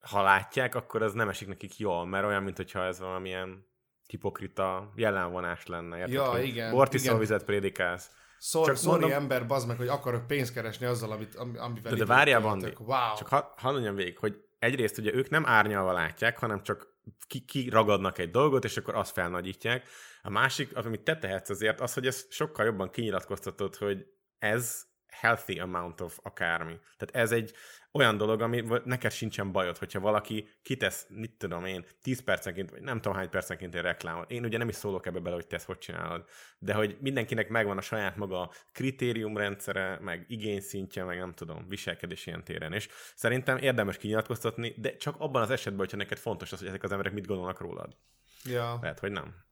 ha látják, akkor az nem esik nekik jól, mert olyan, mintha ez valamilyen hipokrita jelenvonás lenne. Érted, ja, igen. Bortiszolvizet prédikálsz. Szor, csak mondom, ember, bazd meg, hogy akarok pénzt keresni azzal, amit, amivel... De, de várjál, Bandi, wow. csak ha, hadd mondjam végig, hogy egyrészt ugye ők nem árnyalva látják, hanem csak ki, ki ragadnak egy dolgot, és akkor azt felnagyítják. A másik, az, amit te tehetsz azért, az, hogy ez sokkal jobban kinyilatkoztatod, hogy ez healthy amount of akármi. Tehát ez egy olyan dolog, ami neked sincsen bajod, hogyha valaki kitesz, mit tudom én, 10 percenként, vagy nem tudom hány percenként egy reklámot. Én ugye nem is szólok ebbe bele, hogy te ezt hogy csinálod, de hogy mindenkinek megvan a saját maga kritériumrendszere, meg igényszintje, meg nem tudom, viselkedés ilyen téren. És szerintem érdemes kinyilatkoztatni, de csak abban az esetben, hogyha neked fontos az, hogy ezek az emberek mit gondolnak rólad. Ja. Lehet, hogy nem.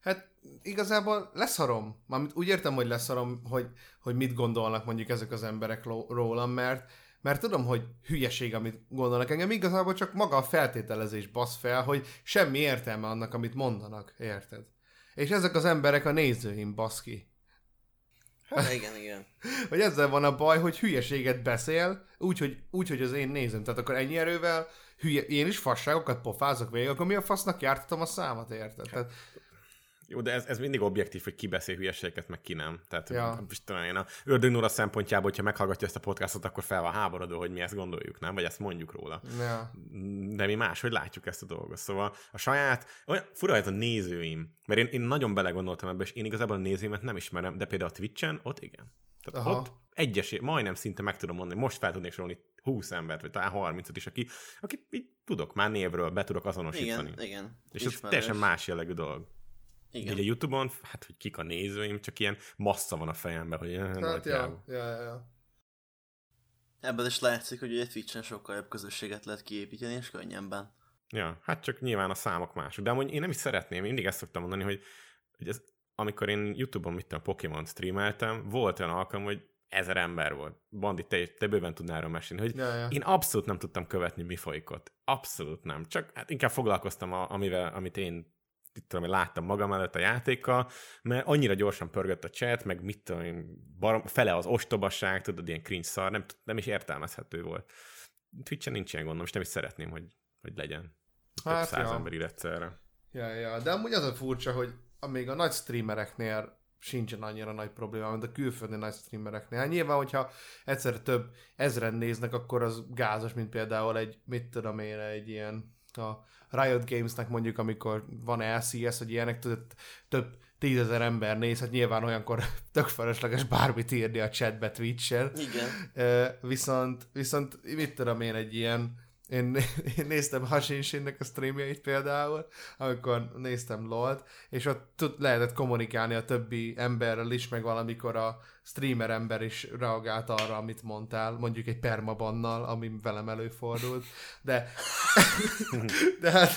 Hát igazából leszarom. Mármint úgy értem, hogy leszarom, hogy, hogy mit gondolnak mondjuk ezek az emberek rólam, mert, mert tudom, hogy hülyeség, amit gondolnak engem, igazából csak maga a feltételezés basz fel, hogy semmi értelme annak, amit mondanak, érted? És ezek az emberek a nézőim, baszki. Hát igen, igen. hogy ezzel van a baj, hogy hülyeséget beszél, úgyhogy úgy, hogy az én nézem. Tehát akkor ennyi erővel hülye, én is fasságokat pofázok végig, akkor mi a fasznak jártatom a számat, érted? Tehát jó, de ez, ez mindig objektív, hogy ki beszél hülyeségeket, meg ki nem. Tehát ja. most talán én a Ördög Nóra szempontjából, hogyha meghallgatja ezt a podcastot, akkor fel van háborodó, hogy mi ezt gondoljuk, nem? Vagy ezt mondjuk róla. Ja. De mi más, hogy látjuk ezt a dolgot. Szóval a saját, olyan fura ez a nézőim, mert én, én nagyon belegondoltam ebbe, és én igazából a nézőimet nem ismerem, de például a Twitch-en, ott igen. Tehát Aha. ott egyes, majdnem szinte meg tudom mondani, most fel tudnék sorolni 20 embert, vagy talán 30 is, aki, aki így tudok már névről, be tudok azonosítani. Igen, igen. És ez teljesen más jellegű dolog. Igen. Ugye YouTube-on, hát hogy kik a nézőim, csak ilyen massza van a fejemben, hogy hát, nagy ja, ja, ja, ja. Ebből is látszik, hogy egy Twitch-en sokkal jobb közösséget lehet kiépíteni, és könnyebben. Ja, hát csak nyilván a számok mások. De amúgy én nem is szeretném, mindig ezt szoktam mondani, hogy, hogy ez, amikor én YouTube-on mit a Pokémon streameltem, volt olyan alkalom, hogy ezer ember volt. Bandi, te, te bőven tudnál erről mesélni, hogy ja, ja. én abszolút nem tudtam követni, mi folyik ott. Abszolút nem. Csak hát inkább foglalkoztam, a, amivel, amit én tudom, láttam magam előtt a játékkal, mert annyira gyorsan pörgött a chat, meg mit tudom én, barom, fele az ostobasság, tudod, ilyen cringe szar, nem, nem is értelmezhető volt. Twitch-en nincs ilyen gondom, és nem is szeretném, hogy, hogy legyen. Hát, száz ja. ember egyszerre. Ja, ja, de amúgy az a furcsa, hogy még a nagy streamereknél sincsen annyira nagy probléma, mint a külföldi nagy streamereknél. Hát nyilván, hogyha egyszerre több ezren néznek, akkor az gázos, mint például egy, mit tudom én, egy ilyen a Riot Gamesnek mondjuk, amikor van LCS, hogy ilyenek, több, több tízezer ember néz, hát nyilván olyankor tök felesleges bármit írni a chatbe Twitch-en. Igen. Viszont, viszont mit tudom én egy ilyen én, én néztem Hashinshinnek a streamjait például, amikor néztem LOL-t, és ott tud, lehetett kommunikálni a többi emberrel is, meg valamikor a streamer ember is reagált arra, amit mondtál, mondjuk egy permabannal, ami velem előfordult, de, de hát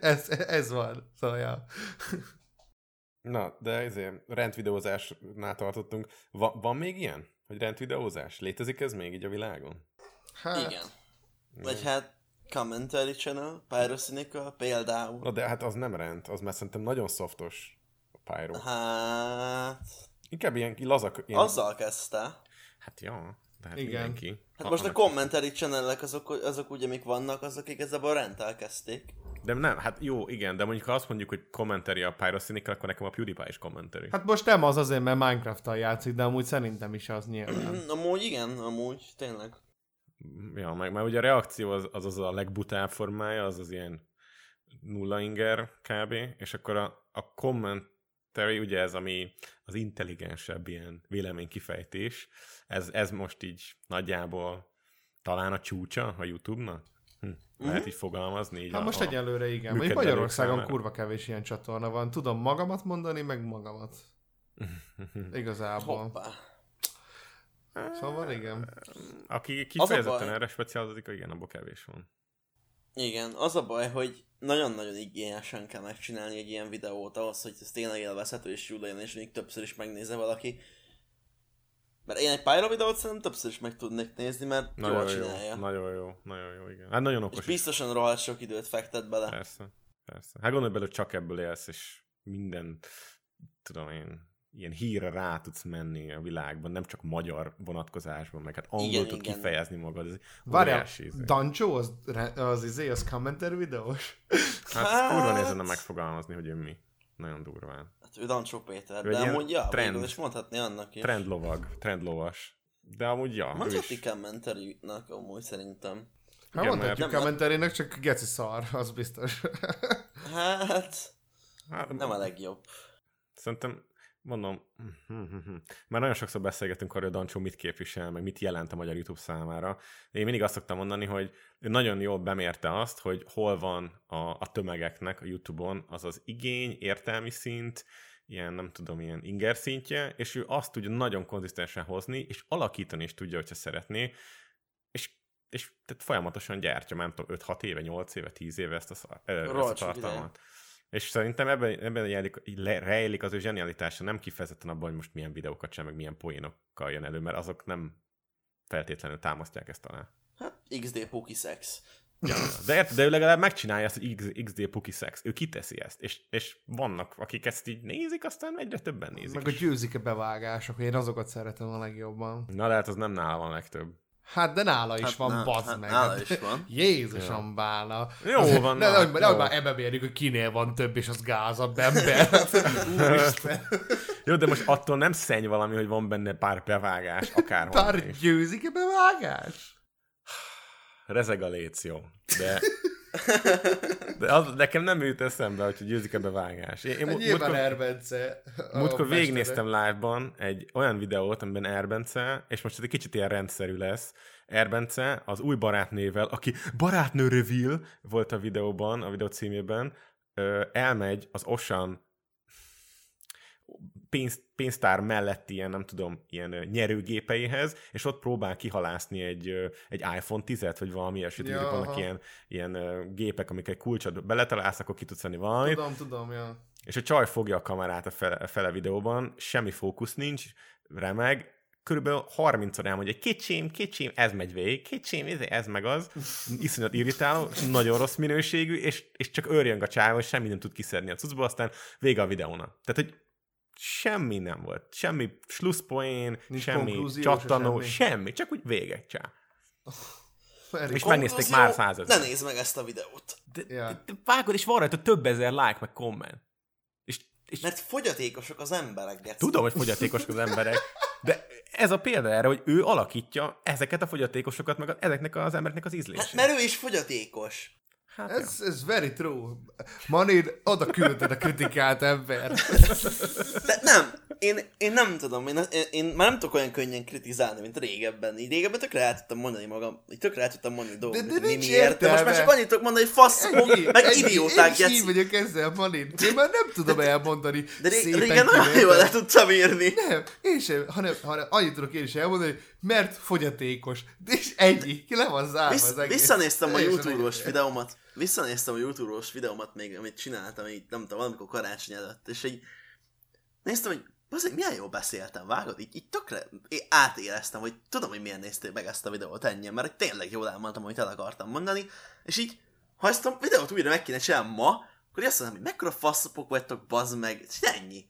ez, ez van, szóval ja. Na, de ezért rendvideózásnál tartottunk. Va, van még ilyen? Hogy rendvideózás? Létezik ez még így a világon? Hát, Igen. Vagy hát commentary channel, Pyrocynica például. Na de hát az nem rend, az már szerintem nagyon softos a Pyro. Hát... Inkább ilyen lazak... Ilyen... Azzal kezdte. Hát ja, de hát Igen. mindenki. Hát most a commentary channelek azok, azok ugye amik vannak, azok igazából rentel kezdték. De nem, hát jó, igen, de mondjuk ha azt mondjuk, hogy commentary a Pyrocynica, akkor nekem a PewDiePie is commentary. Hát most nem az azért, mert Minecraft-tal játszik, de amúgy szerintem is az nyilván. amúgy igen, amúgy, tényleg. Ja, meg, mert ugye a reakció az az, az a legbutább formája, az az ilyen nulla inger kb. És akkor a, a commentary, ugye ez, ami az intelligensebb ilyen véleménykifejtés, ez, ez most így nagyjából talán a csúcsa a YouTube-nak? Hm. Lehet Mhm. így fogalmazni? Így Hát a, most egyelőre igen. Mondjuk működők Magyarországon számára. kurva kevés ilyen csatorna van. Tudom magamat mondani, meg magamat. Igazából. Hoppá. Szóval igen. Aki kifejezetten erre specializálódik, igen, abból kevés van. Igen, az a baj, hogy nagyon-nagyon igényesen kell megcsinálni egy ilyen videót ahhoz, hogy ez tényleg élvezhető és jó legyen, és még többször is megnézze valaki. Mert én egy Pyro videót szerintem többször is meg tudnék nézni, mert jól Nagyon csinálja. jó, nagyon jó, nagyon jó, igen. Hát nagyon és okos is. biztosan rohadt sok időt fektet bele. Persze, persze. Hát gondolj bele, hogy csak ebből élsz, és minden, tudom én, ilyen hírre rá tudsz menni a világban, nem csak magyar vonatkozásban, meg hát angol Igen, tud igen. kifejezni magad. Ez Várjál, izé. Dancsó az, az izé, az commenter videós? Hát, hát kurva nézene megfogalmazni, hogy ő mi. Nagyon durván. Hát ő Dancsó Péter, Ő de amúgy ja, trend. végül is mondhatni annak is. Trendlovag, trendlovas. De amúgy ja, Mondhatni is. commentary-nak amúgy szerintem. Hát Igen, mondhatjuk mert- commenterének, csak geci szar, az biztos. Hát, Hát, nem a legjobb. Szerintem, mondom, már nagyon sokszor beszélgetünk arról, hogy a Dancsó mit képvisel, meg mit jelent a magyar YouTube számára. Én mindig azt szoktam mondani, hogy nagyon jól bemérte azt, hogy hol van a, a tömegeknek a YouTube-on az az igény, értelmi szint, ilyen, nem tudom, ilyen inger szintje, és ő azt tudja nagyon konzisztensen hozni, és alakítani is tudja, hogyha szeretné, és, és tehát folyamatosan gyártja, nem tudom, 5-6 éve, 8 éve, 10 éve ezt a, ezt a tartalmat. És szerintem ebben, ebben le- rejlik az ő zsenialitása, nem kifejezetten abban, hogy most milyen videókat sem, meg milyen poénokkal jön elő, mert azok nem feltétlenül támasztják ezt alá. Hát, XD Puki Sex. Ja, de, érted, de ő legalább megcsinálja ezt, hogy X- XD Puki Sex. Ő kiteszi ezt, és, és vannak, akik ezt így nézik, aztán egyre többen nézik. Meg a is. győzik-e bevágások, én azokat szeretem a legjobban. Na, de hát az nem nála van legtöbb. Hát de nála is Hát van, ná- bazd hát meg. nála is van. Jézusom bána. Jó Az- van, Ne, nehogy, nehogy jó. már ebbe mérjük, hogy kinél van több, és az gázabb ember. Úristen. Jó, de most attól nem szenny valami, hogy van benne pár bevágás, akárhol Bár győzik-e bevágás? Rezeg a léc, jó. De, de az, nekem nem jut eszembe, hogy győzik-e bevágás. Én, én Hát nyilván múltkor- Erbence. a Múltkor végignéztem live-ban egy olyan videót, amiben Erbence, és most egy kicsit ilyen rendszerű lesz, Erbence az új barátnével, aki barátnő reveal volt a videóban, a videó címében, elmegy az Osan pénz, pénztár melletti ilyen, nem tudom, ilyen nyerőgépeihez, és ott próbál kihalászni egy, egy iPhone 10-et, vagy valami ilyesmit, Ja, vannak aha. ilyen, ilyen gépek, amik egy kulcsot beletalálsz, akkor ki tudsz venni valamit, Tudom, tudom, ja. és a csaj fogja a kamerát a fele, a fele videóban, semmi fókusz nincs, remeg, körülbelül 30 szor elmondja, hogy kicsém, kicsém, ez megy végig, kicsém, ez, ez meg az, iszonyat irritáló, nagyon rossz minőségű, és, és csak őrjön a csávon, és semmi nem tud kiszedni a cuccból, aztán vége a videónak. Tehát, hogy semmi nem volt. Semmi slusszpoén, Nincs semmi csattanó, semmi. semmi. csak úgy vége, csá. Erik, És megnézték már százezer. Ne nézd meg ezt a videót. De, Ja. de, de vágod, és van rajta több ezer like, meg komment. És, és Mert fogyatékosok az emberek, Geci. Tudom, hogy fogyatékosok az emberek, de ez a példa erre, hogy ő alakítja ezeket a fogyatékosokat, meg a, ezeknek az embereknek az ízlését. Hát mert ő is fogyatékos. Hát ez, ez very true. Manid, oda küldted a kritikát ember. De nem, én, én nem tudom, én, én, én, már nem tudok olyan könnyen kritizálni, mint régebben. Így régebben tökre el tudtam mondani magam, így tökre el tudtam mondani dolgokat, de mi nincs miért, de most már csak annyit tudok mondani, hogy faszom, meg Ennyi. idióták, Én is így vagyok ezzel, Manid. Én már nem tudom elmondani. De ré, szépen régen kivétel. jól le tudtam írni. Nem, én sem, hanem, hanem annyit tudok én is elmondani, hogy mert fogyatékos. És ennyi, ki le van zárva Vissz, az egész. visszanéztem a YouTube-os videómat, visszanéztem a YouTube-os videómat még, amit csináltam, így nem tudom, valamikor karácsony előtt, és így néztem, hogy azért milyen jól beszéltem, vágod? Így, így tökre én átéreztem, hogy tudom, hogy miért néztél meg ezt a videót ennyien, mert tényleg jól elmondtam, amit el akartam mondani, és így, ha ezt a videót újra meg kéne csinálni ma, akkor azt mondom, hogy mekkora faszopok vagytok, bazd meg, és ennyi.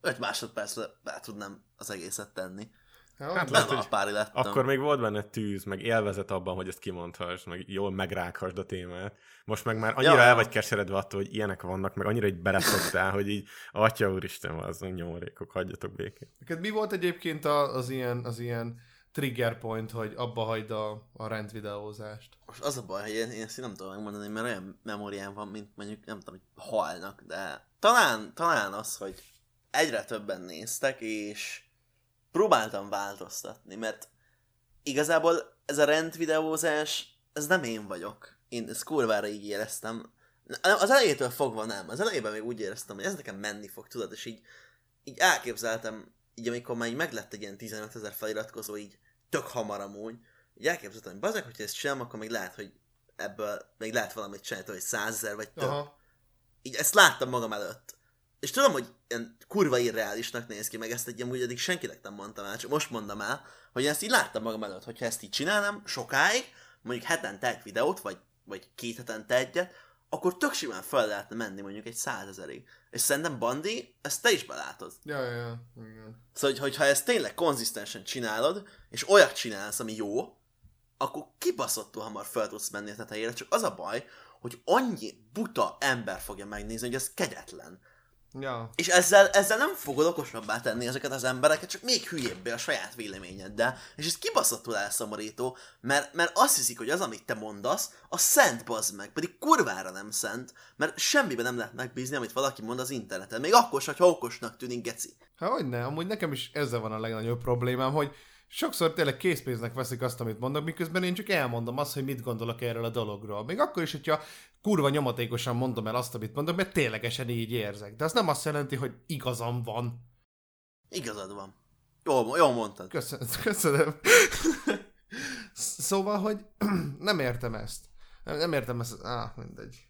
5 másodpercre be tudnám az egészet tenni. Hát, Hát Nem lehet, a pári lettem. Akkor még volt benne tűz, meg élvezet abban, hogy ezt kimondhass, meg jól megrághasd a témát. Most meg már annyira Ja. el vagy keseredve attól, hogy ilyenek vannak, meg annyira így beleszoktál, hogy így, atya úristen, az nyomorékok, hagyjatok békén. Neked mi volt egyébként a- az ilyen, az ilyen trigger point, hogy abba hagyd a, a rendvideózást? Most az a baj, hogy én, én ezt nem tudom megmondani, mert olyan memóriám van, mint mondjuk, nem tudom, hogy halnak, de talán, talán az, hogy egyre többen néztek, és próbáltam változtatni, mert igazából ez a rendvideózás, ez nem én vagyok. Én ezt kurvára így éreztem. Az elejétől fogva nem. Az elejében még úgy éreztem, hogy ez nekem menni fog, tudod, és így, így elképzeltem, így amikor már így meglett egy ilyen 15 ezer feliratkozó, így tök hamar amúgy, így elképzeltem, hogy bazeg, hogyha ezt csinálom, akkor még lehet, hogy ebből még lehet valamit csinálni, hogy százezer vagy több. Aha. Így ezt láttam magam előtt. És tudom, hogy ilyen kurva irreálisnak néz ki, meg ezt egy amúgy eddig senkinek nem mondtam el, csak most mondom el, hogy ezt így láttam magam előtt, hogyha ezt így csinálnám sokáig, mondjuk hetente egy videót, vagy, vagy két hetente egyet, akkor tök simán fel lehetne menni mondjuk egy százezerig. És szerintem Bandi, ezt te is belátod. Ja, ja, ja. Igen. Szóval, hogy, hogyha ezt tényleg konzisztensen csinálod, és olyat csinálsz, ami jó, akkor kibaszottul hamar fel tudsz menni a tetejére, csak az a baj, hogy annyi buta ember fogja megnézni, hogy ez kegyetlen. Ja. És ezzel, ezzel nem fogod okosabbá tenni ezeket az embereket, csak még hülyébbé a saját véleményeddel. És ez kibaszottul elszomorító, mert, mert azt hiszik, hogy az, amit te mondasz, a szent bazd meg, pedig kurvára nem szent, mert semmiben nem lehet megbízni, amit valaki mond az interneten. Még akkor sem, ha okosnak tűnik, geci. Hát hogy ne, amúgy nekem is ezzel van a legnagyobb problémám, hogy sokszor tényleg készpénznek veszik azt, amit mondok, miközben én csak elmondom azt, hogy mit gondolok erről a dologról. Még akkor is, hogyha kurva nyomatékosan mondom el azt, amit mondok, mert ténylegesen így érzek. De az nem azt jelenti, hogy igazam van. Igazad van. Jól, jól mondtad. Köszönöm. köszönöm. szóval, hogy nem értem ezt. Nem, nem értem ezt. Á, mindegy.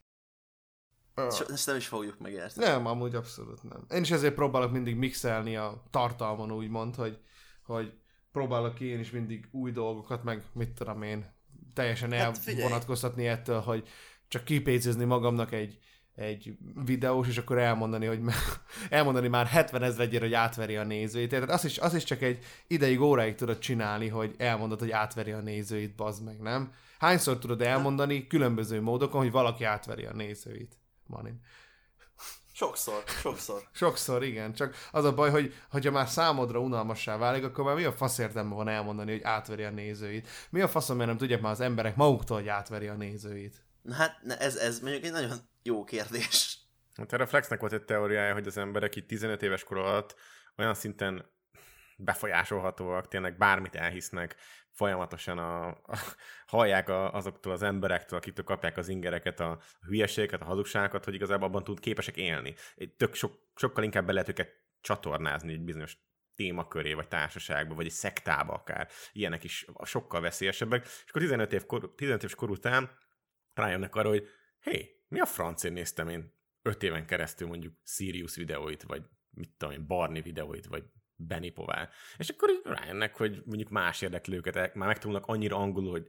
Ezt nem is fogjuk megérteni. Nem, amúgy abszolút nem. Én is ezért próbálok mindig mixelni a tartalmon, úgymond, hogy, hogy próbálok ki én is mindig új dolgokat, meg mit tudom én, teljesen Hát elvonatkoztatni ettől, hogy csak kipécézni magamnak egy, egy videós, és akkor elmondani, hogy elmondani már 70 ezredjére, hogy átveri a nézőit. Tehát az is, az is csak egy ideig, óráig tudod csinálni, hogy elmondod, hogy átveri a nézőit, bazd meg, nem? Hányszor tudod elmondani különböző módokon, hogy valaki átveri a nézőit? Manin. Sokszor, sokszor. Sokszor, igen. Csak az a baj, hogy hogyha már számodra unalmassá válik, akkor már mi a fasz értelme van elmondani, hogy átveri a nézőit? Mi a faszom, mert nem tudják már az emberek maguktól, hogy átveri a nézőit? Na hát ne, ez, ez mondjuk egy nagyon jó kérdés. Hát erre Flexnek volt egy teóriája, hogy az emberek így 15 éves kor alatt olyan szinten befolyásolhatóak, tényleg bármit elhisznek, folyamatosan a, a, hallják a, azoktól az emberektől, akiktől kapják az ingereket, a hülyeségeket, a hazugságokat, hogy igazából abban tud képesek élni. Tök sok, sokkal inkább be lehet őket csatornázni egy bizonyos témaköré, vagy társaságba, vagy egy szektába akár. Ilyenek is sokkal veszélyesebbek. És akkor 15, év kor, 15 éves kor után rájönnek arra, hogy hé, mi a francén néztem én 5 éven keresztül mondjuk Sirius videóit, vagy mit tudom én, Barney videóit, vagy Benny Povál. És akkor így rájönnek, hogy mondjuk más érdekli őket, már megtanulnak annyira angolul, hogy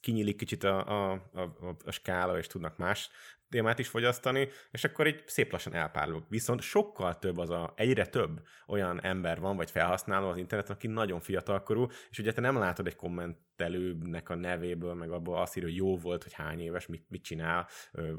kinyílik kicsit a, a, a, a skála, és tudnak más témát is fogyasztani, és akkor így szép lassan elpárolog. Viszont sokkal több az a, egyre több olyan ember van, vagy felhasználó az interneten, aki nagyon fiatalkorú, és ugye te nem látod egy kommentelőnek a nevéből, meg abból azt írja, hogy jó volt, hogy hány éves, mit, mit csinál,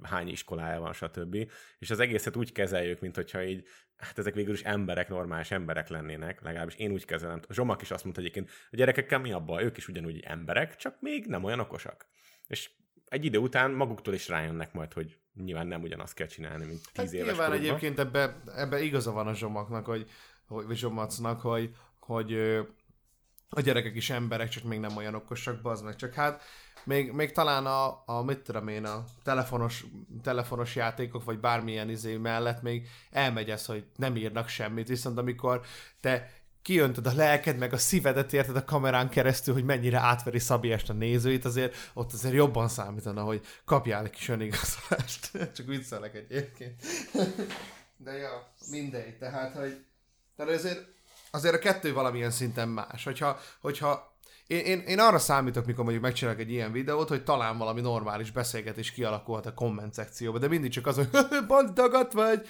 hány iskolája van, stb. És az egészet úgy kezeljük, mint hogyha így, hát ezek végül is emberek, normális emberek lennének, legalábbis én úgy kezelem. A Zsomak is azt mondta egyébként, a gyerekekkel mi abban, ők is ugyanúgy emberek, csak még nem olyan okosak. És egy idő után maguktól is rájönnek majd, hogy nyilván nem ugyanazt kell csinálni, mint tíz Hát éves nyilván korukban. egyébként ebbe, ebbe igaza van a zsomaknak, hogy, hogy zsomacnak, hogy, hogy a gyerekek is emberek, csak még nem olyan okosak, bazd meg. Csak hát még, még talán a, a, mit tudom én, a telefonos, telefonos játékok, vagy bármilyen izé mellett még elmegy ez, hogy nem írnak semmit, viszont amikor te kiöntöd a lelked, meg a szívedet érted a kamerán keresztül, hogy mennyire átveri Szabi a nézőit, azért ott azért jobban számítana, hogy kapjál egy kis önigazolást. Csak viccelek egyébként. De ja, mindegy, tehát, hogy tehát azért, azért a kettő valamilyen szinten más. Hogyha, hogyha én, én, én, arra számítok, mikor mondjuk megcsinálok egy ilyen videót, hogy talán valami normális beszélgetés kialakulhat a komment szekcióba, de mindig csak az, hogy bandagat vagy,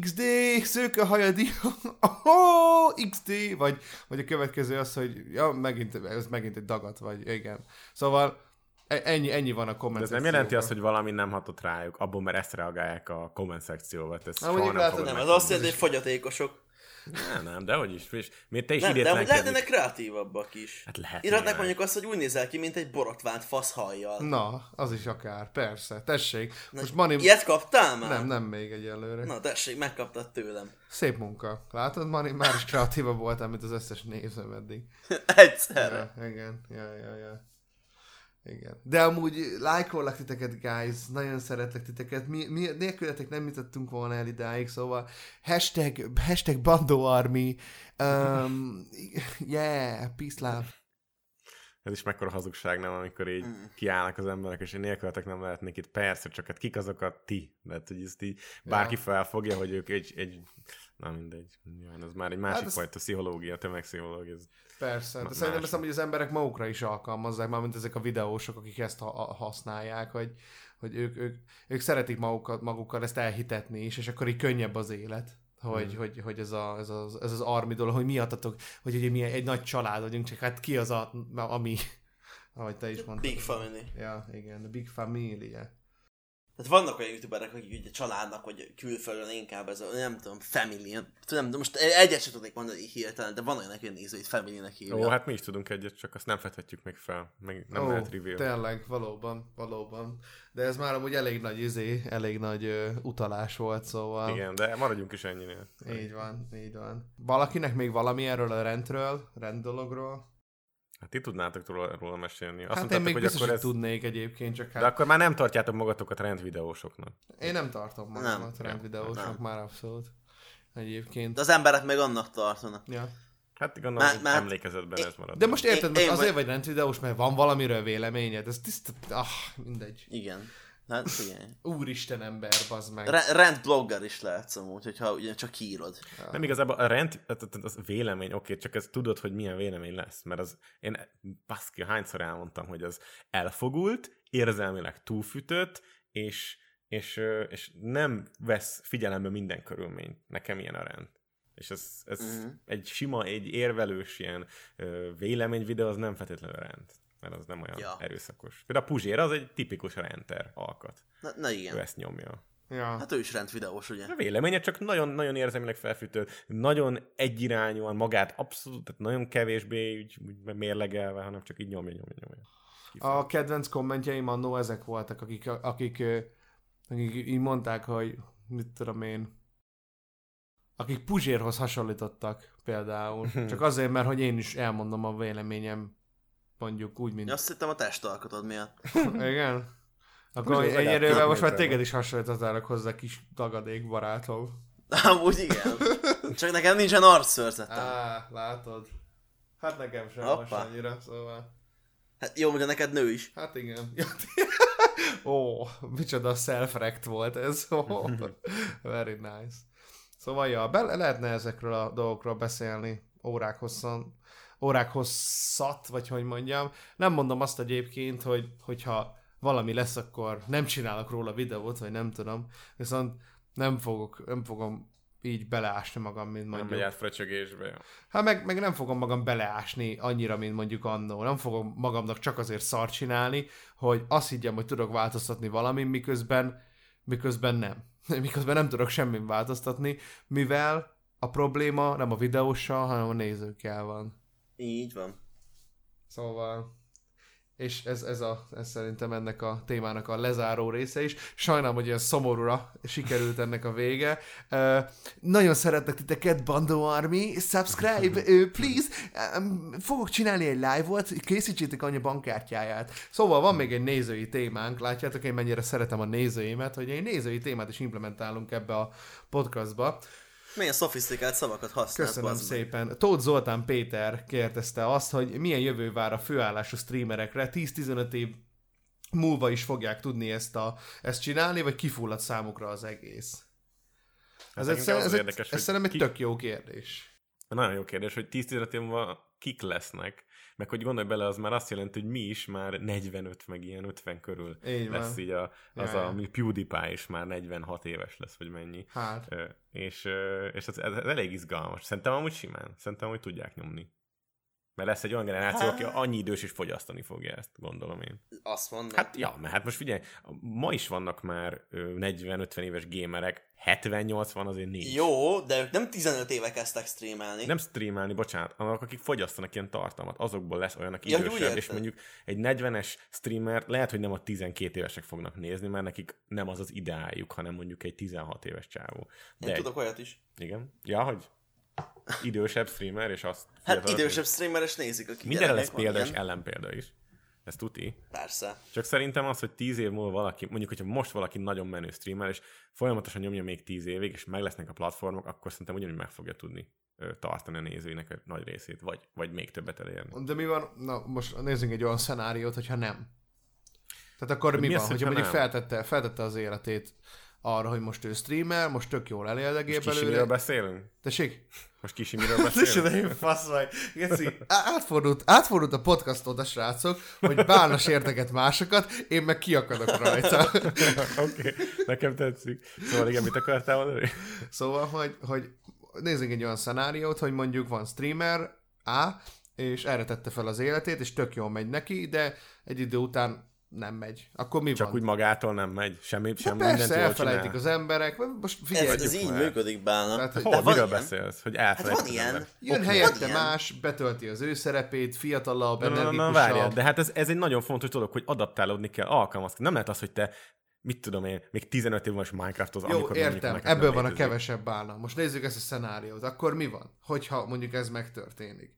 XD, szők a hajad, oh, XD, vagy, vagy a következő az, hogy ja, megint, ez megint egy dagat vagy, igen. Szóval e- ennyi, ennyi van a komment De ez nem jelenti azt, hogy valami nem hatott rájuk, abból, mert ezt reagálják a komment szekcióba. Ez Na, soha mondjuk nem látod, Nem, ez megtenni. azt jelenti, hogy fogyatékosok. Nem, nem, de hogy is. És miért te is Nem, de hogy lehetnének kreatívabbak is. Hát lehet. Írhatnák nyilván. mondjuk azt, hogy úgy nézel ki, mint egy borotvánt faszhajjal. Na, az is akár, persze, tessék. Most Mani... Ilyet kaptál már? Nem, nem még egyelőre. Na tessék, megkaptad tőlem. Szép munka. Látod, Mani? Már is kreatívabb voltál, mint az összes nézőm eddig. Egyszerre. Ja, igen, ja, ja, ja. Igen. De amúgy lájkollak titeket, guys, nagyon szeretlek titeket. Mi, mi nélkületek nem jutottunk volna el idáig, szóval hashtag, hashtag Bando Army, um, yeah, peace love. Ez is mekkora hazugság, nem, amikor így mm. kiállnak az emberek, és én nélkületek nem lehetnék itt. Persze, csak hát kik azok a ti? Mert hogy ezt így bárki Ja. felfogja, hogy ők egy, egy na mindegy, nyilván ez már egy másik Hát hát ez- fajta pszichológia, tömegpszichológia. Ez... Persze, de Ma- szerintem más. ezt amúgy az emberek magukra is alkalmazzák, már mint ezek a videósok, akik ezt ha- ha- használják, hogy, hogy ők, ők, ők szeretik magukat, magukkal ezt elhitetni is, és akkor így könnyebb az élet. Hogy, Hmm. hogy, hogy ez, a, ez, az, ez az armi dolog, hogy miattatok, hogy ugye mi egy nagy család vagyunk, csak hát ki az a, ami, ahogy te is mondtad. Big family. Ja, igen, a big family. Tehát vannak olyan youtuberek, akik ugye családnak, vagy külföldön inkább ez a, nem tudom, family. Tudom, de most egyet sem tudnék mondani hirtelen, de van olyan, aki néző, hogy family-nek hívja. Ó, hát mi is tudunk egyet, csak azt nem fedhetjük még fel, meg nem Ó, lehet reveal. Tényleg, valóban, valóban. De ez már amúgy elég nagy izé, elég nagy ö, utalás volt, szóval... Igen, de maradjunk is ennyinél. Így van, így van. Valakinek még valami erről a rendről, renddologról? Hát ti tudnátok róla, róla mesélni. Azt Hát én mondtátok, még hogy biztos, akkor ez... tudnék egyébként, csak De hát akkor már nem tartjátok magatokat rendvideósoknak. én nem tartom magamat Nem. rendvideósnak, Nem. már abszolút. Egyébként. De az emberek meg annak tartanak. Ja. Hát gondolom, Már- már- emlékezetben ez marad. De most érted, Én- én azért vagy- vagy rendvideós, mert van valamiről véleményed, ez tiszta... Ah, mindegy. Igen. Hát igen. Úristen ember, bazd meg. Re- rend blogger is lehetsz amúgy, hogyha ugye csak kiírod. Nem igazából a rend, az vélemény, oké, csak ez tudod, hogy milyen vélemény lesz, mert az, én baszki, hányszor elmondtam, hogy az elfogult, érzelmileg túlfütött, és, és, és nem vesz figyelembe minden körülményt. Nekem ilyen a rend. És ez, ez uh-huh. egy sima, egy érvelős ilyen ö, véleményvideó, az nem feltétlenül rend. Mert az nem olyan Ja. erőszakos. Például a Puzsér az egy tipikus render alkat. Na, na Ő igen. ezt nyomja. Ja. Hát ő is rend videós, ugye? A véleménye csak nagyon-nagyon érzelmileg felfűtött, nagyon egyirányúan magát abszolút, tehát nagyon kevésbé úgy, úgy mérlegelve, hanem csak így nyomja, nyomja, nyomja. A kedvenc kommentjeim annó ezek voltak, akik, akik, akik így mondták, hogy mit tudom én, akik Puzsérhoz hasonlítottak például. Csak azért, mert hogy én is elmondom a véleményem, mondjuk úgy, mint... Azt hittem a testalkatod miatt. Igen? Akkor egy erővel most már téged is hasonlítottának hozzá, kis tagadék barátom. Amúgy igen. Csak nekem nincsen arcszörzetem. Á, látod. Hát nekem sem Hoppá. most annyira, szóval... Hát jó, de neked nő is. Hát igen. Ó, micsoda self volt ez. Oh, very nice. Szóval, ja, be lehetne ezekről a dolgokról beszélni órák hosszan, órák hosszat, vagy hogy mondjam. Nem mondom azt egyébként, hogy, hogyha valami lesz, akkor nem csinálok róla videót, vagy nem tudom. Viszont nem fogok, nem fogom így beleásni magam, mint Nem megy mondjuk. át fröcsögésbe. Hát meg, meg nem fogom magam beleásni annyira, mint mondjuk annó. Nem fogom magamnak csak azért szart csinálni, hogy azt higgyem, hogy tudok változtatni valamin, miközben, miközben nem. Miközben nem tudok semmin változtatni, mivel a probléma nem a videóssal, hanem a nézőkkel van. Így van. Szóval és ez, ez, a, ez szerintem ennek a témának a lezáró része is. Sajnálom, hogy ilyen szomorúra sikerült ennek a vége. Uh, nagyon szeretnek titeket, Bando Army, subscribe, uh, please. Um, fogok csinálni egy live-ot, készítsétek anya bankkártyáját. Szóval van még egy nézői témánk, látjátok én mennyire szeretem a nézőimet, hogy egy nézői témát is implementálunk ebbe a podcastba. Milyen szofisztikált szavakat használsz, Köszönöm bazd szépen. Tóth Zoltán Péter kérdezte azt, hogy milyen jövő vár a főállású streamerekre. 10-15 év múlva is fogják tudni ezt, a, ezt csinálni, vagy kifullad számukra az egész? Ez, Ez ez, ez, ez, érdekes, ez hogy szerintem egy ki- tök jó kérdés. Nagyon jó kérdés, hogy 10-15 év múlva kik lesznek, meg hogy gondolj bele, az már azt jelenti, hogy mi is már 45, meg ilyen 50 körül Így van. lesz így a, az Ja, a, ja. mi PewDiePie is már 46 éves lesz, vagy mennyi. Hát, Ö, és, és ez, ez, ez, elég izgalmas. Szerintem amúgy simán. Szerintem, hogy tudják nyomni. Mert lesz egy olyan generáció, aki Hát- annyi idős és fogyasztani fogja ezt, gondolom én. Azt mondom. Hát ja, mert hát most figyelj, ma is vannak már ö, 40-50 éves gémerek, 70-80 azért nincs. Jó, de ők nem 15 éve kezdtek streamelni. Nem streamelni, bocsánat, annak, akik fogyasztanak ilyen tartalmat, azokból lesz olyan, aki Ja, idősebb, és mondjuk egy 40-es streamer lehet, hogy nem a 12 évesek fognak nézni, mert nekik nem az az ideájuk, hanem mondjuk egy 16 éves csávó. De Én egy, tudok olyat is. igen. Ja, hogy idősebb streamer, és azt... Hát idősebb nézik. streameres nézik, akik Mindenre lesz van, példa és ellenpélda is. Ez tuti. Persze. Csak szerintem az, hogy 10 év múlva valaki, mondjuk, hogyha most valaki nagyon menő streamer, és folyamatosan nyomja még 10 évig, és meg lesznek a platformok, akkor szerintem ugyanúgy meg fogja tudni tartani a nézőinek a nagy részét, vagy, vagy még többet elérni. de mi van, na most nézzünk egy olyan szenáriót, hogyha nem. Tehát akkor mi, mi van, az, hogyha hogyha mondjuk nem? feltette, feltette az életét arra, hogy most ő streamer, most tök jól eléldegél Most kisimiről belőle. beszélünk? Tessék? Most kisimiről Tessék, beszélünk? de én fasz vagy. Geci, átfordult, átfordult a podcastot a srácok, hogy bálna sérteket másokat, én meg kiakadok rajta. Oké, okay. nekem tetszik. Szóval igen, mit akartál mondani? Szóval, hogy, hogy nézzünk egy olyan szenáriót, hogy mondjuk van streamer A, és erre tette fel az életét, és tök jól megy neki, de egy idő után nem megy. Akkor mi Csak van? úgy magától nem megy? Semmi, Hát semmi persze, elfelejtik csinál? az emberek. Most figyelj, Ez, ez, így már. működik bálna. Tehát, hogy- Hol, miről ilyen. beszélsz? Hogy Hát van ilyen. ember? jön Oké, helyette van ilyen. más, betölti az ő szerepét, fiatalabb, energikusabb. várjál, de hát ez, ez egy nagyon fontos dolog, hogy adaptálódni kell, alkalmazkodni. Nem lehet az, hogy te, mit tudom én, még 15 év és Minecrafthoz, Jó, amikor értem, ebből van a kevesebb bálna. Most nézzük ezt a szenáriót. Akkor mi van, hogyha mondjuk ez megtörténik?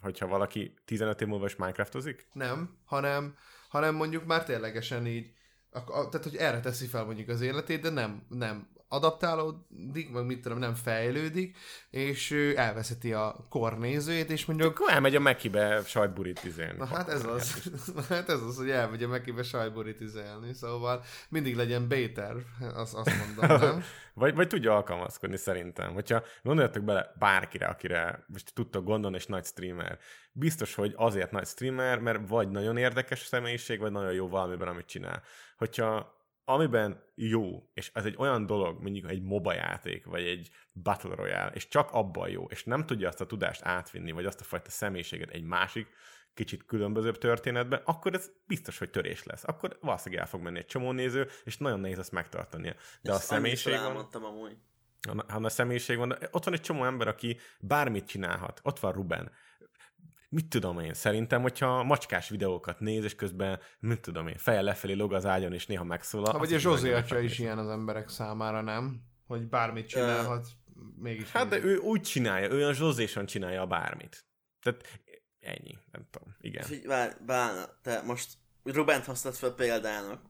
Hogyha valaki 15 év múlva is Minecraftozik? Nem, hanem, hanem mondjuk már ténylegesen így, a, a, tehát hogy erre teszi fel mondjuk az életét, de nem, nem adaptálódik, vagy mit tudom, nem fejlődik, és elveszeti a kornézőjét, és mondjuk Akkor elmegy a Mekibe sajtburit izélni. Na hát ez az, hát ez az, hogy elmegy a Mekibe sajboritizelni, szóval mindig legyen béter, azt, azt mondom, nem? Vagy, vagy tudja alkalmazkodni szerintem. Hogyha gondoljatok bele bárkire, akire most tudtok gondolni, és nagy streamer. Biztos, hogy azért nagy streamer, mert vagy nagyon érdekes személyiség, vagy nagyon jó valamiben, amit csinál. Hogyha amiben jó, és ez egy olyan dolog, mondjuk egy MOBA játék, vagy egy Battle Royale, és csak abban jó, és nem tudja azt a tudást átvinni, vagy azt a fajta személyiséget egy másik, kicsit különbözőbb történetbe, akkor ez biztos, hogy törés lesz. Akkor valószínűleg el fog menni egy csomó néző, és nagyon nehéz ezt megtartania. De a Ezt annyiszor személyiség van, amúgy. ha a személyiség van, ott van egy csomó ember, aki bármit csinálhat. Ott van Ruben. Mit tudom én, szerintem, hogyha macskás videókat néz, és közben, mit tudom én, feje lefelé log az ágyon, és néha megszólal. Ha, vagy a Zsozé atya is ilyen az emberek számára, nem? Hogy bármit csinálhat, mégis. Hát de ő úgy csinálja, ő olyan zsozésan csinálja a bármit. Tehát ennyi, nem tudom, igen. Figy- Várj, Bálna, te most Rubent hoztad fel példának,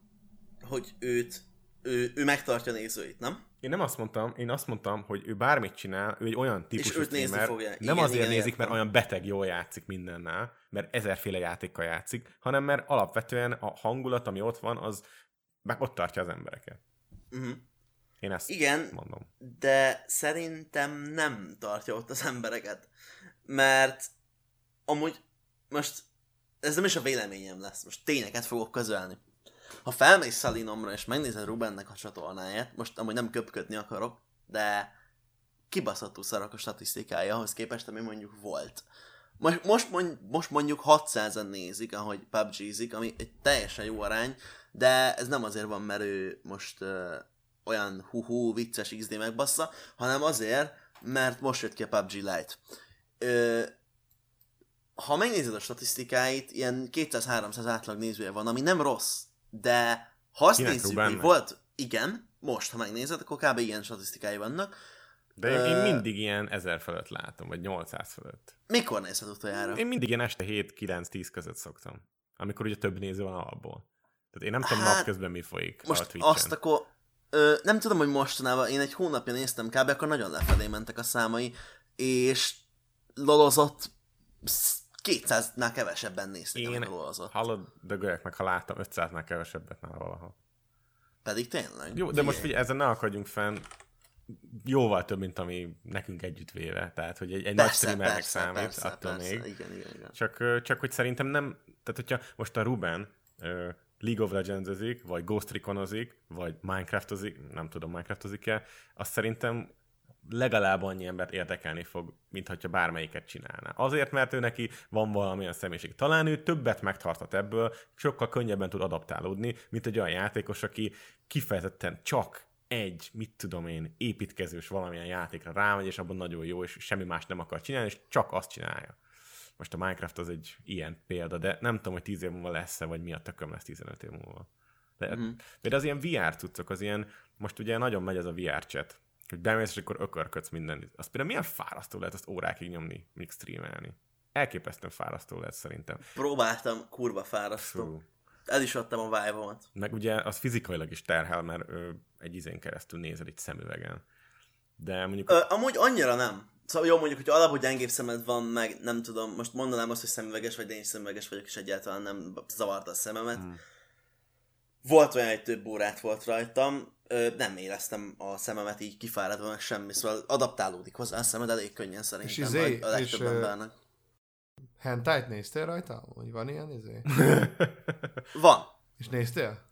hogy őt, ő, ő megtartja nézőit, nem? Én nem azt mondtam, én azt mondtam, hogy ő bármit csinál, ő egy olyan típusú nézni streamer, fogják. nem Igen, azért igen, nézik, mert olyan beteg jól játszik mindennel, mert ezerféle játékkal játszik, hanem mert alapvetően a hangulat, ami ott van, az meg ott tartja az embereket. Uh-huh. Én ezt Igen, mondom. de szerintem nem tartja ott az embereket. Mert amúgy most ez nem is a véleményem lesz, most tényeket fogok közölni. Ha felmész Szalinomra és megnézed Rubennek a csatornáját, most amúgy nem köpködni akarok, de kibaszható szarak a statisztikája ahhoz képest, ami mondjuk volt. Most, most, mond, most mondjuk 600-an nézik, ahogy PUBG-zik, ami egy teljesen jó arány, de ez nem azért van, mert ő most uh, olyan hú vicces XD megbassza, hanem azért, mert most jött ki a PUBG Lite. Ö, ha megnézed a statisztikáit, ilyen 200-300 átlag nézője van, ami nem rossz, de ha azt Kinek, nézzük, hogy volt, igen, most, ha megnézed, akkor kb. ilyen statisztikái vannak. De én, én mindig ilyen 1000 fölött látom, vagy 800 fölött. Mikor nézted utoljára? Én mindig ilyen este 7-9-10 között szoktam. Amikor ugye több néző van alapból. Tehát én nem tudom Hát, napközben mi folyik a Most Twitchen. azt akkor... Ö, nem tudom, hogy mostanában, én egy hónapja néztem kb. akkor nagyon lefelé mentek a számai, és lolozott 200-nál kevesebben nézték, Én lolozott. hallod, dögöljek meg, ha láttam 500-nál kevesebbet nála valahol. Pedig tényleg. Jó, de Figyelj. most figyelj, ezen ne akadjunk fenn, jóval több, mint ami nekünk együtt véve. Tehát, hogy egy, egy nagy Persze, streamernek persze, számít, persze, attól persze. még. Igen, igen, igen. Csak, csak hogy szerintem nem, tehát hogyha most a Ruben ö, League of Legends-ezik, vagy Ghost Recon-ozik, vagy Minecraftozik, nem tudom, Minecraftozik-e, azt szerintem legalább annyi embert érdekelni fog, mint hogyha bármelyiket csinálná. Azért, mert ő neki van valamilyen személyiség. Talán ő többet megtartat ebből, sokkal könnyebben tud adaptálódni, mint egy olyan játékos, aki kifejezetten csak egy, mit tudom én, építkezős valamilyen játékra rámegy, és abban nagyon jó, és semmi más nem akar csinálni, és csak azt csinálja. Most a Minecraft az egy ilyen példa, de nem tudom, hogy 10 év múlva lesz-e, vagy mi a tököm lesz 15 év múlva. De mm. például az ilyen VR cuccok, az ilyen, most ugye nagyon megy ez a VR chat, hogy bemész, és akkor ökörködsz minden. Az például milyen fárasztó lehet azt órákig nyomni, míg streamelni. Elképesztően fárasztó lehet szerintem. Próbáltam, kurva fárasztó. Fú. El is adtam a vibe Meg ugye az fizikailag is terhel, mert ö, egy izén keresztül nézel itt szemüvegen. De mondjuk... Ö, amúgy annyira nem. Szóval jó, mondjuk, hogy alapból gyengébb szemed van, meg nem tudom, most mondanám azt, hogy szemüveges vagy, de én is szemüveges vagyok, és egyáltalán nem zavarta a szememet. Hmm. Volt olyan, hogy több órát volt rajtam, ö, nem éreztem a szememet így kifáradva, meg semmi, szóval adaptálódik hozzá a szemed elég könnyen szerintem, És izé, a, a legtöbb és, embernek. Hentájt néztél rajta? Hogy van ilyen izé? Van. És néztél?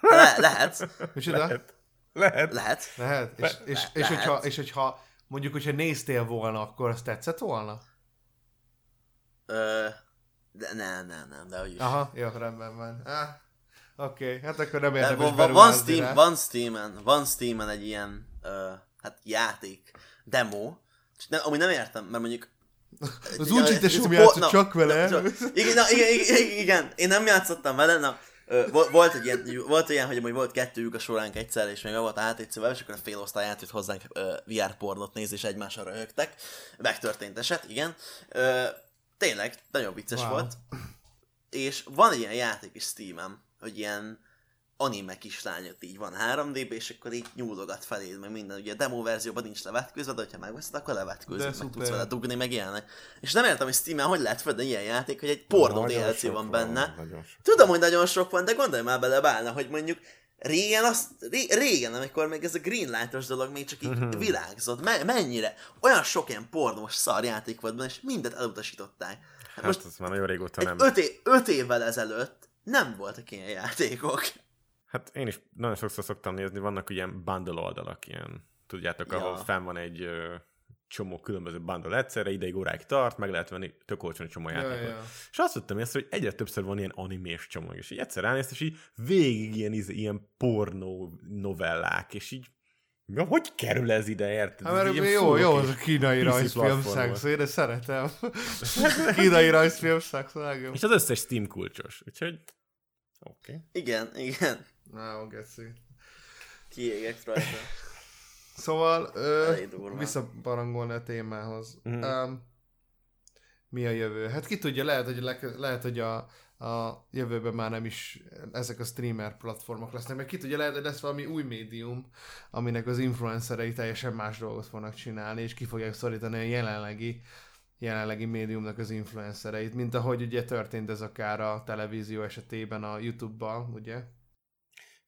Le, lehet. Micsoda? Lehet. Lehet. Lehet. Lehet? És, és, és, hogyha, lehet. és hogyha mondjuk, hogyha néztél volna, akkor azt tetszett volna? Ö, de nem, nem, nem, de hogy is. Aha, jó, rendben van. Ah, Oké, okay, hát akkor nem De érdemes van, van, van, Steam, rá. van Steamen, van Steamen egy ilyen uh, hát játék, demo, nem, amúgy nem értem, mert mondjuk Az úgy, hogy te sem játszott csak vele. na, Igen, na, igen, igen, igen, én nem játszottam vele, na, volt egy ilyen, volt olyan, hogy amúgy volt kettőjük a soránk egyszer, és még volt a HTC-vel, és akkor a fél osztály átjött hozzánk ö, VR pornót nézni, és egymásra röhögtek. Megtörtént eset, igen. Ö, tényleg, nagyon vicces Wow. volt. És van egy ilyen játék is Steam-en, hogy ilyen anime kislányot így van 3 d és akkor így nyúlogat feléd, meg minden. Ugye a demo verzióban nincs levetkőzve, de ha megveszed, akkor De levetkőzik, meg szuper. tudsz vele dugni, meg ilyenek. És nem értem, hogy Steam-en hogy lehet földön ilyen játék, hogy egy pornó DLC van benne. Tudom, hogy nagyon sok van, de gondolj már bele, Bálna, hogy mondjuk régen, azt, ré, régen, amikor még ez a Greenlightos dolog még csak így világzott, me, mennyire, olyan sok ilyen pornós szarjáték volt benne, és mindet elutasították. Hát Hát most ez már nagyon régóta nem. öt, é, öt évvel ezelőtt nem voltak ilyen játékok. Hát én is nagyon sokszor szoktam nézni, vannak ilyen bundle oldalak, ilyen, tudjátok, Ja. ahol fenn van egy ö, csomó különböző bundle egyszerre, ideig óráig tart, meg lehet venni tök olcsón csomó Ja, játékot. ja. És azt vettem észre, hogy egyre többször van ilyen animés csomag, és így egyszer ránéztem, és így végig ilyen, íz- ilyen pornó novellák, és így Ja, hogy kerül ez ide, érted? Hát mert jó, jó, az a kínai PC rajzfilm szex, én ezt szeretem. kínai rajzfilm szex. És az összes Steam kulcsos, úgyhogy oké. Okay. Igen, igen. Na, geci. Kiégek rajta. Szóval, ö, visszaparangolni a témához. Mhm. Um, mi a jövő? Hát ki tudja, lehet, hogy, le, lehet, hogy a, a jövőben már nem is ezek a streamer platformok lesznek, meg ki tudja, lehet, hogy lesz valami új médium, aminek az influencerei teljesen más dolgot fognak csinálni, és ki fogják szorítani a jelenlegi jelenlegi médiumnak az influencereit, mint ahogy ugye történt ez akár a televízió esetében a YouTube-ban, ugye?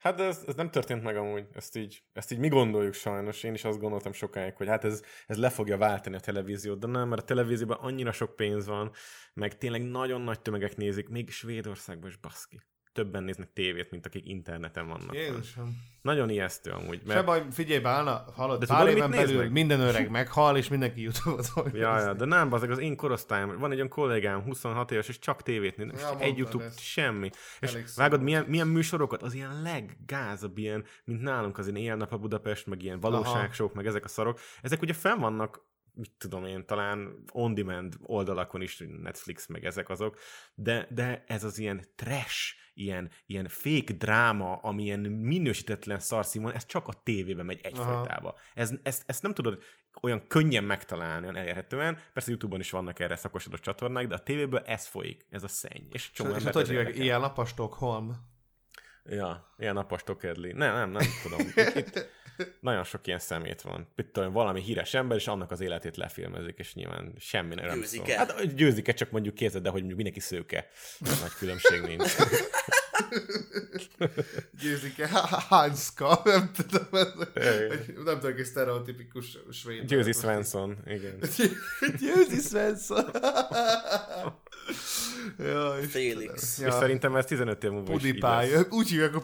Hát ez, ez, nem történt meg amúgy, ezt így, ezt így mi gondoljuk sajnos, én is azt gondoltam sokáig, hogy hát ez, ez le fogja váltani a televíziót, de nem, mert a televízióban annyira sok pénz van, meg tényleg nagyon nagy tömegek nézik, még Svédországban is baszki. Többen néznek tévét, mint akik interneten vannak. Jézusom. Nagyon ijesztő amúgy. Se Mert... baj, figyelj, Bálna, hallod, De pár éven belül meg? minden öreg meghal, és mindenki YouTube-ot fog Ja, ja, de nem, bazeg, az én korosztályom, van egy olyan kollégám, 26 éves, és csak tévét néz, Ja, egy YouTube, ezt. semmi. És Elég vágod, milyen, milyen műsorokat, az ilyen leggázabb, ilyen, mint nálunk az ilyen éjjel-nap a Budapest, meg ilyen valóságsók, meg ezek a szarok, ezek ugye fenn vannak mit tudom én, talán on-demand oldalakon is, Netflix, meg ezek azok, de, de ez az ilyen trash, ilyen, ilyen fake dráma, ami ilyen minősítetlen szarszínvon, ez csak a tévében megy egyfajtába. Ez, ezt, ezt nem tudod olyan könnyen megtalálni, olyan elérhetően. Persze YouTube-on is vannak erre szakosodott csatornák, de a tévéből ez folyik, ez a szenny. És csomó És, hogy hívják, ilyen nap a Stockholm. Ja, ilyen napos tokedli. Nem, nem, nem tudom. Itt, itt nagyon sok ilyen szemét van. Itt tudom, valami híres ember, és annak az életét lefilmezik, és nyilván semmi nem Győzik szól. el. Hát győzik-e, csak mondjuk kézed, de hogy mondjuk mindenki szőke. Nagy különbség nincs. Győzik -e? Hanska, nem tudom, nem tudom, hogy sztereotipikus svéd. Győzi Svensson, igen. Győzi Svensson. Ja. Félix. Ja. És szerintem ez 15 év múlva is így PewDiePie. lesz. Úgy hívják a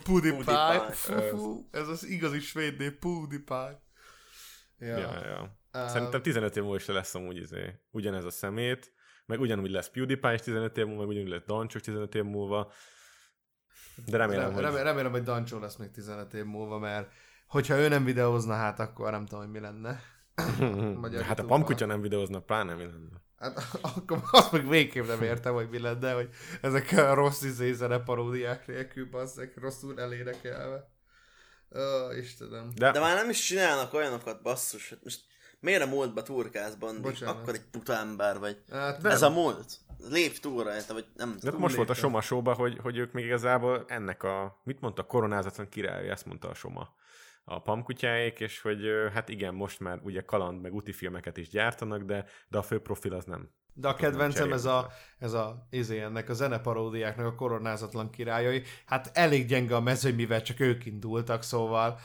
fú, ez az igazi svéd név, PewDiePie. Ja. Ja, ja. Um, Szerintem 15 év múlva is lesz amúgy izé, ugyanez a szemét, meg ugyanúgy lesz PewDiePie is 15 év múlva, meg ugyanúgy lesz Dancsok 15 év múlva. De remélem, Remélem, hogy... remélem, remélem, hogy Dancsó lesz még 15 év múlva, mert hogyha ő nem videózna, hát akkor nem tudom, hogy mi lenne. Hát a pamkutya nem videózna, pláne mi lenne. Hát akkor azt meg végképp nem értem, hogy mi lenne, hogy ezek a rossz izé zene paródiák nélkül, bazzek, rosszul elénekelve. Ó, Istenem. De, De már nem is csinálnak olyanokat, basszus. Hát Most miért a múltba turkálsz, Bandi? Bocsánat. Akkor egy puta ember vagy. Hát, Ez a múlt. Lépj túl rajta, vagy nem de most volt a. Soma hogy, hogy ők még igazából ennek a, mit mondta, koronázatlan király, ezt mondta a Soma a pamkutyáék, és hogy hát igen, most már ugye kaland meg úti filmeket is gyártanak, de, de a fő profil az nem. De a kedvencem ez a, ez a, izé, ennek a zeneparódiáknak a koronázatlan királyai. Hát elég gyenge a mezőny, mivel csak ők indultak, szóval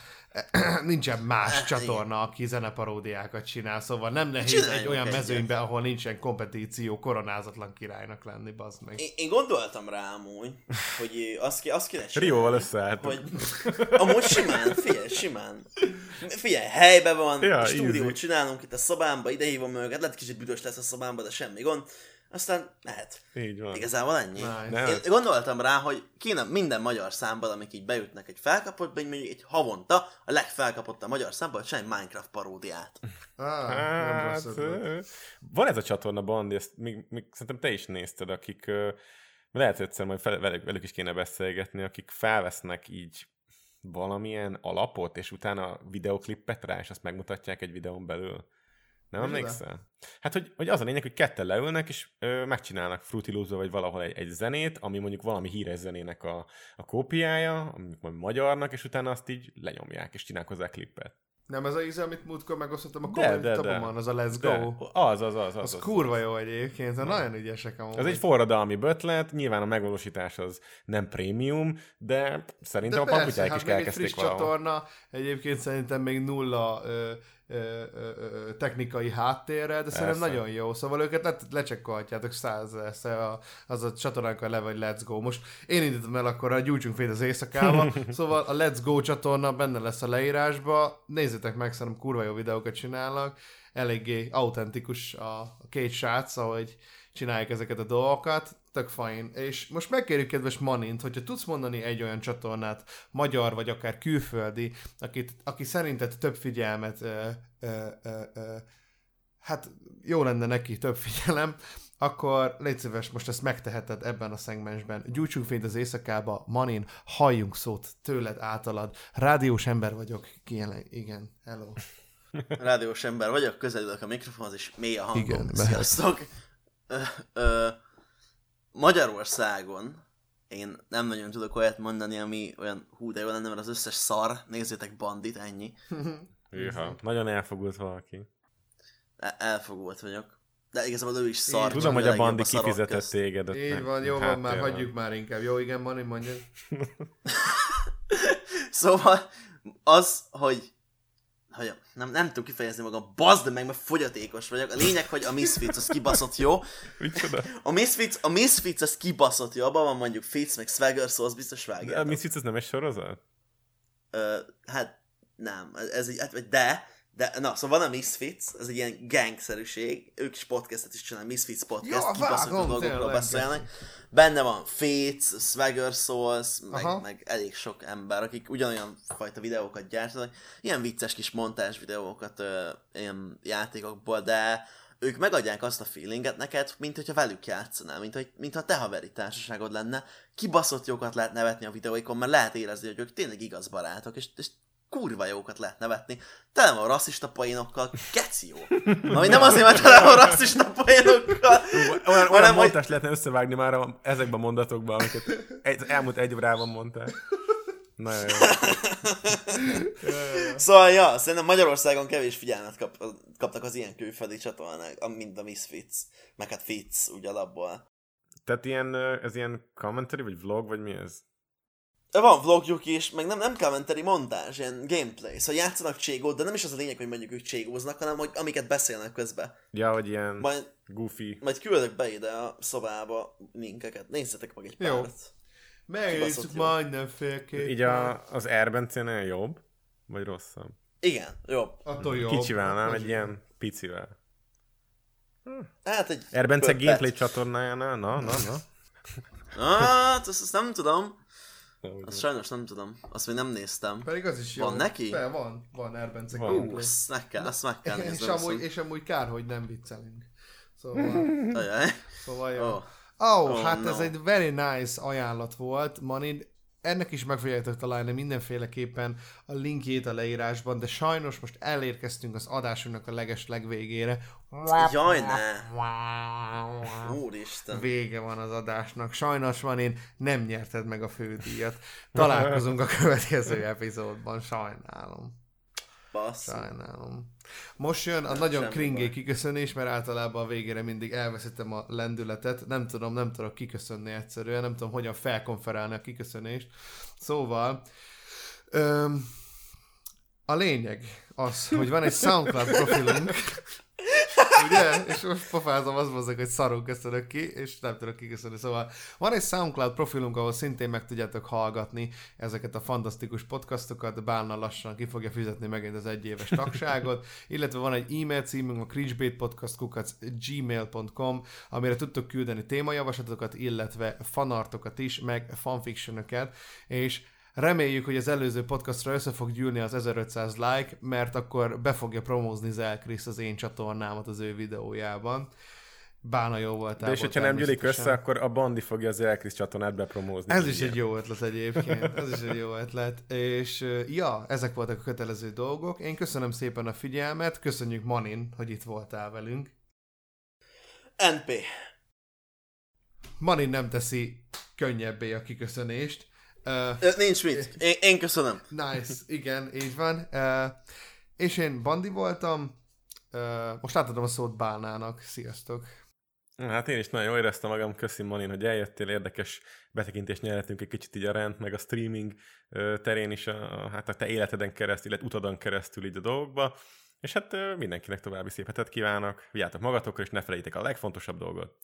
nincsen más Hát, csatorna, aki zeneparódiákat csinál, szóval nem nehéz Csináljunk egy olyan egyet. mezőnyben, ahol nincsen kompetíció, koronázatlan királynak lenni, bazd meg. Én, én gondoltam rá amúgy, hogy azt, ki, azt kéne csinálni. Rióval összeálltak. Hogy amúgy simán, figyelj, simán. Figyelj, helybe van, Ja, ja, stúdiót easy. csinálunk itt a szobámba, ide hívom őket, lehet kicsit büdös lesz a szobámba, de semmi gond. Aztán lehet. Így van. Igazából ennyi. Nice. Én gondoltam rá, hogy kéne minden magyar számban, amik így bejutnak egy felkapottba, így mondjuk egy havonta a legfelkapott a magyar számban, hogy csinálj Minecraft paródiát. Ah, Hát, van ez a csatorna, Bandi, ezt még, még szerintem te is nézted, akik lehet hogy egyszer majd fel, velük, velük is kéne beszélgetni, akik felvesznek így valamilyen alapot, és utána videoklippet rá, és azt megmutatják egy videón belül. Nem Micsoda? emlékszel? Hát, hogy, hogy az a lényeg, hogy ketten leülnek, és ö, megcsinálnak Fruity Loops-ba, vagy valahol egy, egy zenét, ami mondjuk valami híres zenének a, a kópiája, ami majd magyarnak, és utána azt így lenyomják, és csinálnak hozzá klippet. Nem ez a íze, amit múltkor megosztottam a De, de, de. kommentabomon, az a Let's De, Go. az, az, az, az. Az az, kurva jó egyébként, nagyon ügyesek amúgy. Ez egy forradalmi ötlet, nyilván a megvalósítás az nem prémium, de szerintem a pakutyáik hát is még egy elkezdték friss valahol. csatorna, egyébként szerintem még nulla ö, ö, ö, ö, technikai háttérrel, de szerintem Persze. nagyon jó. Szóval őket le, lecsekkolhatjátok százezer, a, az a csatornánk a leve, hogy Let's Go. Most én indítom el akkor a gyújtsunk fél az éjszakába, szóval a Let's Go csatorna benne lesz a leírásba, nézzétek meg, szerintem kurva jó videókat csinálnak, eléggé autentikus a, a két srác, ahogy csinálják ezeket a dolgokat, tök fajn. És most megkérjük kedves Manint, hogyha tudsz mondani egy olyan csatornát, magyar vagy akár külföldi, akit, aki szerinted több figyelmet, ö, ö, ö, ö, hát jó lenne neki több figyelem, akkor légy szíves, most ezt megteheted ebben a szegmensben. Gyújtsunk fényt az éjszakába, Manin, halljunk szót tőled, általad. Rádiós ember vagyok, kijelent, igen, hello. Rádiós ember vagyok, közelülök a mikrofonhoz, és mély a hangom. Igen. Sziasztok! Ö, ö, Magyarországon én nem nagyon tudok olyat mondani, ami olyan hú, de jó lenne, mert az összes szar, nézzétek bandit, ennyi. Hűha, nagyon elfogult valaki. E- Elfogult vagyok. De igazából ő is szar. Tudom, hogy a bandi szarok kifizetett közt. téged. ott Így meg- van, jó van, már háttérben. hagyjuk már inkább. Jó, igen, Mani, mondja. Szóval az, hogy hogy nem, nem tudom kifejezni magam, bazd meg, mert fogyatékos vagyok. A lényeg, hogy a Misfits az kibaszott jó. Micsoda? A Misfits, a Misfits az kibaszott jó, abban van mondjuk Fitz, meg Swagger, szóval az biztos De a. Misfits az nem egy sorozat? Ö, hát nem, ez egy, hát, de, De na, szóval van a Misfits, ez egy ilyen gangszerűség, ők is podcastet is csinálnak, Misfits podcast, Ja, kibaszott a vágom, dolgokról beszélnek. Benne van Fates, Swagger Souls, Aha. meg, meg, elég sok ember, akik ugyanolyan fajta videókat gyártanak, ilyen vicces kis montázs videókat ö, ilyen játékokból, de ők megadják azt a feelinget neked, mint hogyha velük játszanál, mint, hogy, mint ha te haveri társaságod lenne, kibaszott jókat lehet nevetni a videóikon, mert lehet érezni, hogy ők tényleg igaz barátok, és, és kurva jókat lehet nevetni. Tele van rasszista poénokkal, geci jó. Ami nem azért, mert tele van rasszista poénokkal, Olyan, olyan hanem, hogy mondást lehetne összevágni már a, ezekben a mondatokban, amiket egy, elmúlt egy órában mondtál. Nagyon jó. Szóval, ja, szerintem Magyarországon kevés figyelmet kap, kaptak az ilyen külföldi csatornák, mint a Misfits, meg hát Fits, úgy alapból. Tehát ilyen, ez ilyen commentary, vagy vlog, vagy mi ez? Van vlogjuk is, meg nem, nem commentary montázs, ilyen gameplay. Szóval játszanak cségót, de nem is az a lényeg, hogy mondjuk ők cségóznak, hanem hogy amiket beszélnek közben. Ja, hogy ilyen Majd, goofy. majd küldök be ide a szobába linkeket. Nézzetek meg egy Jó. párat. Megnézzük majdnem félképp. Így a, az Airbencénél jobb? Vagy rosszabb? Igen, jobb. Attól jobb. Kicsivel, nem? Egy ilyen picivel. Hát egy... Erbence gameplay csatornájánál? Na, na, na. Hát, azt, azt nem tudom. Azt sajnos nem tudom. Azt még nem néztem. Pedig az is jó. Van neki? Be, van, van Erbence Van. Ú, azt meg kell, azt meg kell És néznem. amúgy, és amúgy kár, hogy nem viccelünk. Szóval, Ajaj. szóval jó. Ó. Oh, Oh, hát no. ez egy very nice ajánlat volt, Manin. Ennek is meg fogjátok találni mindenféleképpen a linkjét a leírásban, de sajnos most elérkeztünk az adásunknak a leges legvégére. Jaj, ne. Úristen. Vége van az adásnak. Sajnos van én nem nyerted meg a fődíjat. Találkozunk a következő epizódban. Sajnálom. Bassz. Sajnálom. Most jön a Nem, nagyon kringé kiköszönés, mert általában a végére mindig elveszítem a lendületet. Nem tudom, nem tudok kiköszönni egyszerűen, nem tudom, hogyan felkonferálni a kiköszönést. Szóval, öm, a lényeg az, hogy van egy SoundCloud profilunk, ugye? És most pofázom, azt mozdok, hogy szarul köszönök ki, és nem tudok kiköszönni. Szóval van egy SoundCloud profilunk, ahol szintén meg tudjátok hallgatni ezeket a fantasztikus podcastokat, Bálna lassan ki fogja fizetni megint az egyéves tagságot, illetve van egy e-mail címünk, a cringebaitpodcast.gmail.com, amire tudtok küldeni témajavaslatokat, illetve fanartokat is, meg fanfictionokat, és Reméljük, hogy az előző podcastra össze fog gyűlni az 1500 like, mert akkor be fogja promózni Zel Chris az én csatornámat az ő videójában. Bána jó volt. De és hogyha nem gyűlik össze, akkor a Bandi fogja az Elkris csatornát bepromózni. Ez is egy jó ötlet egyébként, ez is egy jó ötlet. És ja, ezek voltak a kötelező dolgok. Én köszönöm szépen a figyelmet, köszönjük Manin, hogy itt voltál velünk. NP. Manin nem teszi könnyebbé a kiköszönést. Uh, Nincs mit. Én, én köszönöm. Nice, igen, így van. Uh, és én Bandi voltam, uh, most átadom a szót Bálnának. Sziasztok! Hát én is nagyon jól éreztem magam, köszi Manin, hogy eljöttél, érdekes betekintést nyerhetünk egy kicsit így a rend, meg a streaming terén is, a, a- hát a te életeden keresztül, illetve utadon keresztül így a dolgokba. És hát mindenkinek további szép hetet kívánok, vigyátok magatokra, és ne felejtétek a legfontosabb dolgot.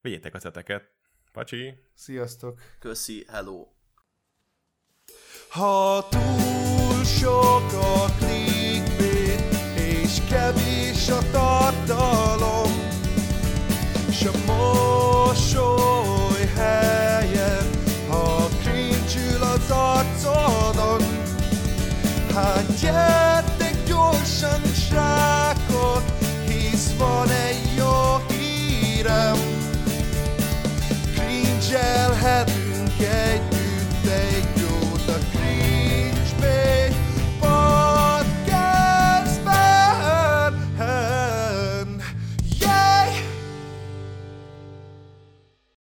Vigyétek az eteket. Pacsi! Sziasztok! Köszi, hello. Ha túl sok a clickbait, és kevés a tartalom, s a mosoly helyen, ha cringe az arcodon, hát gyertek gyorsan, srákok, hisz van egy jó hírem, cringe-elhetünk egy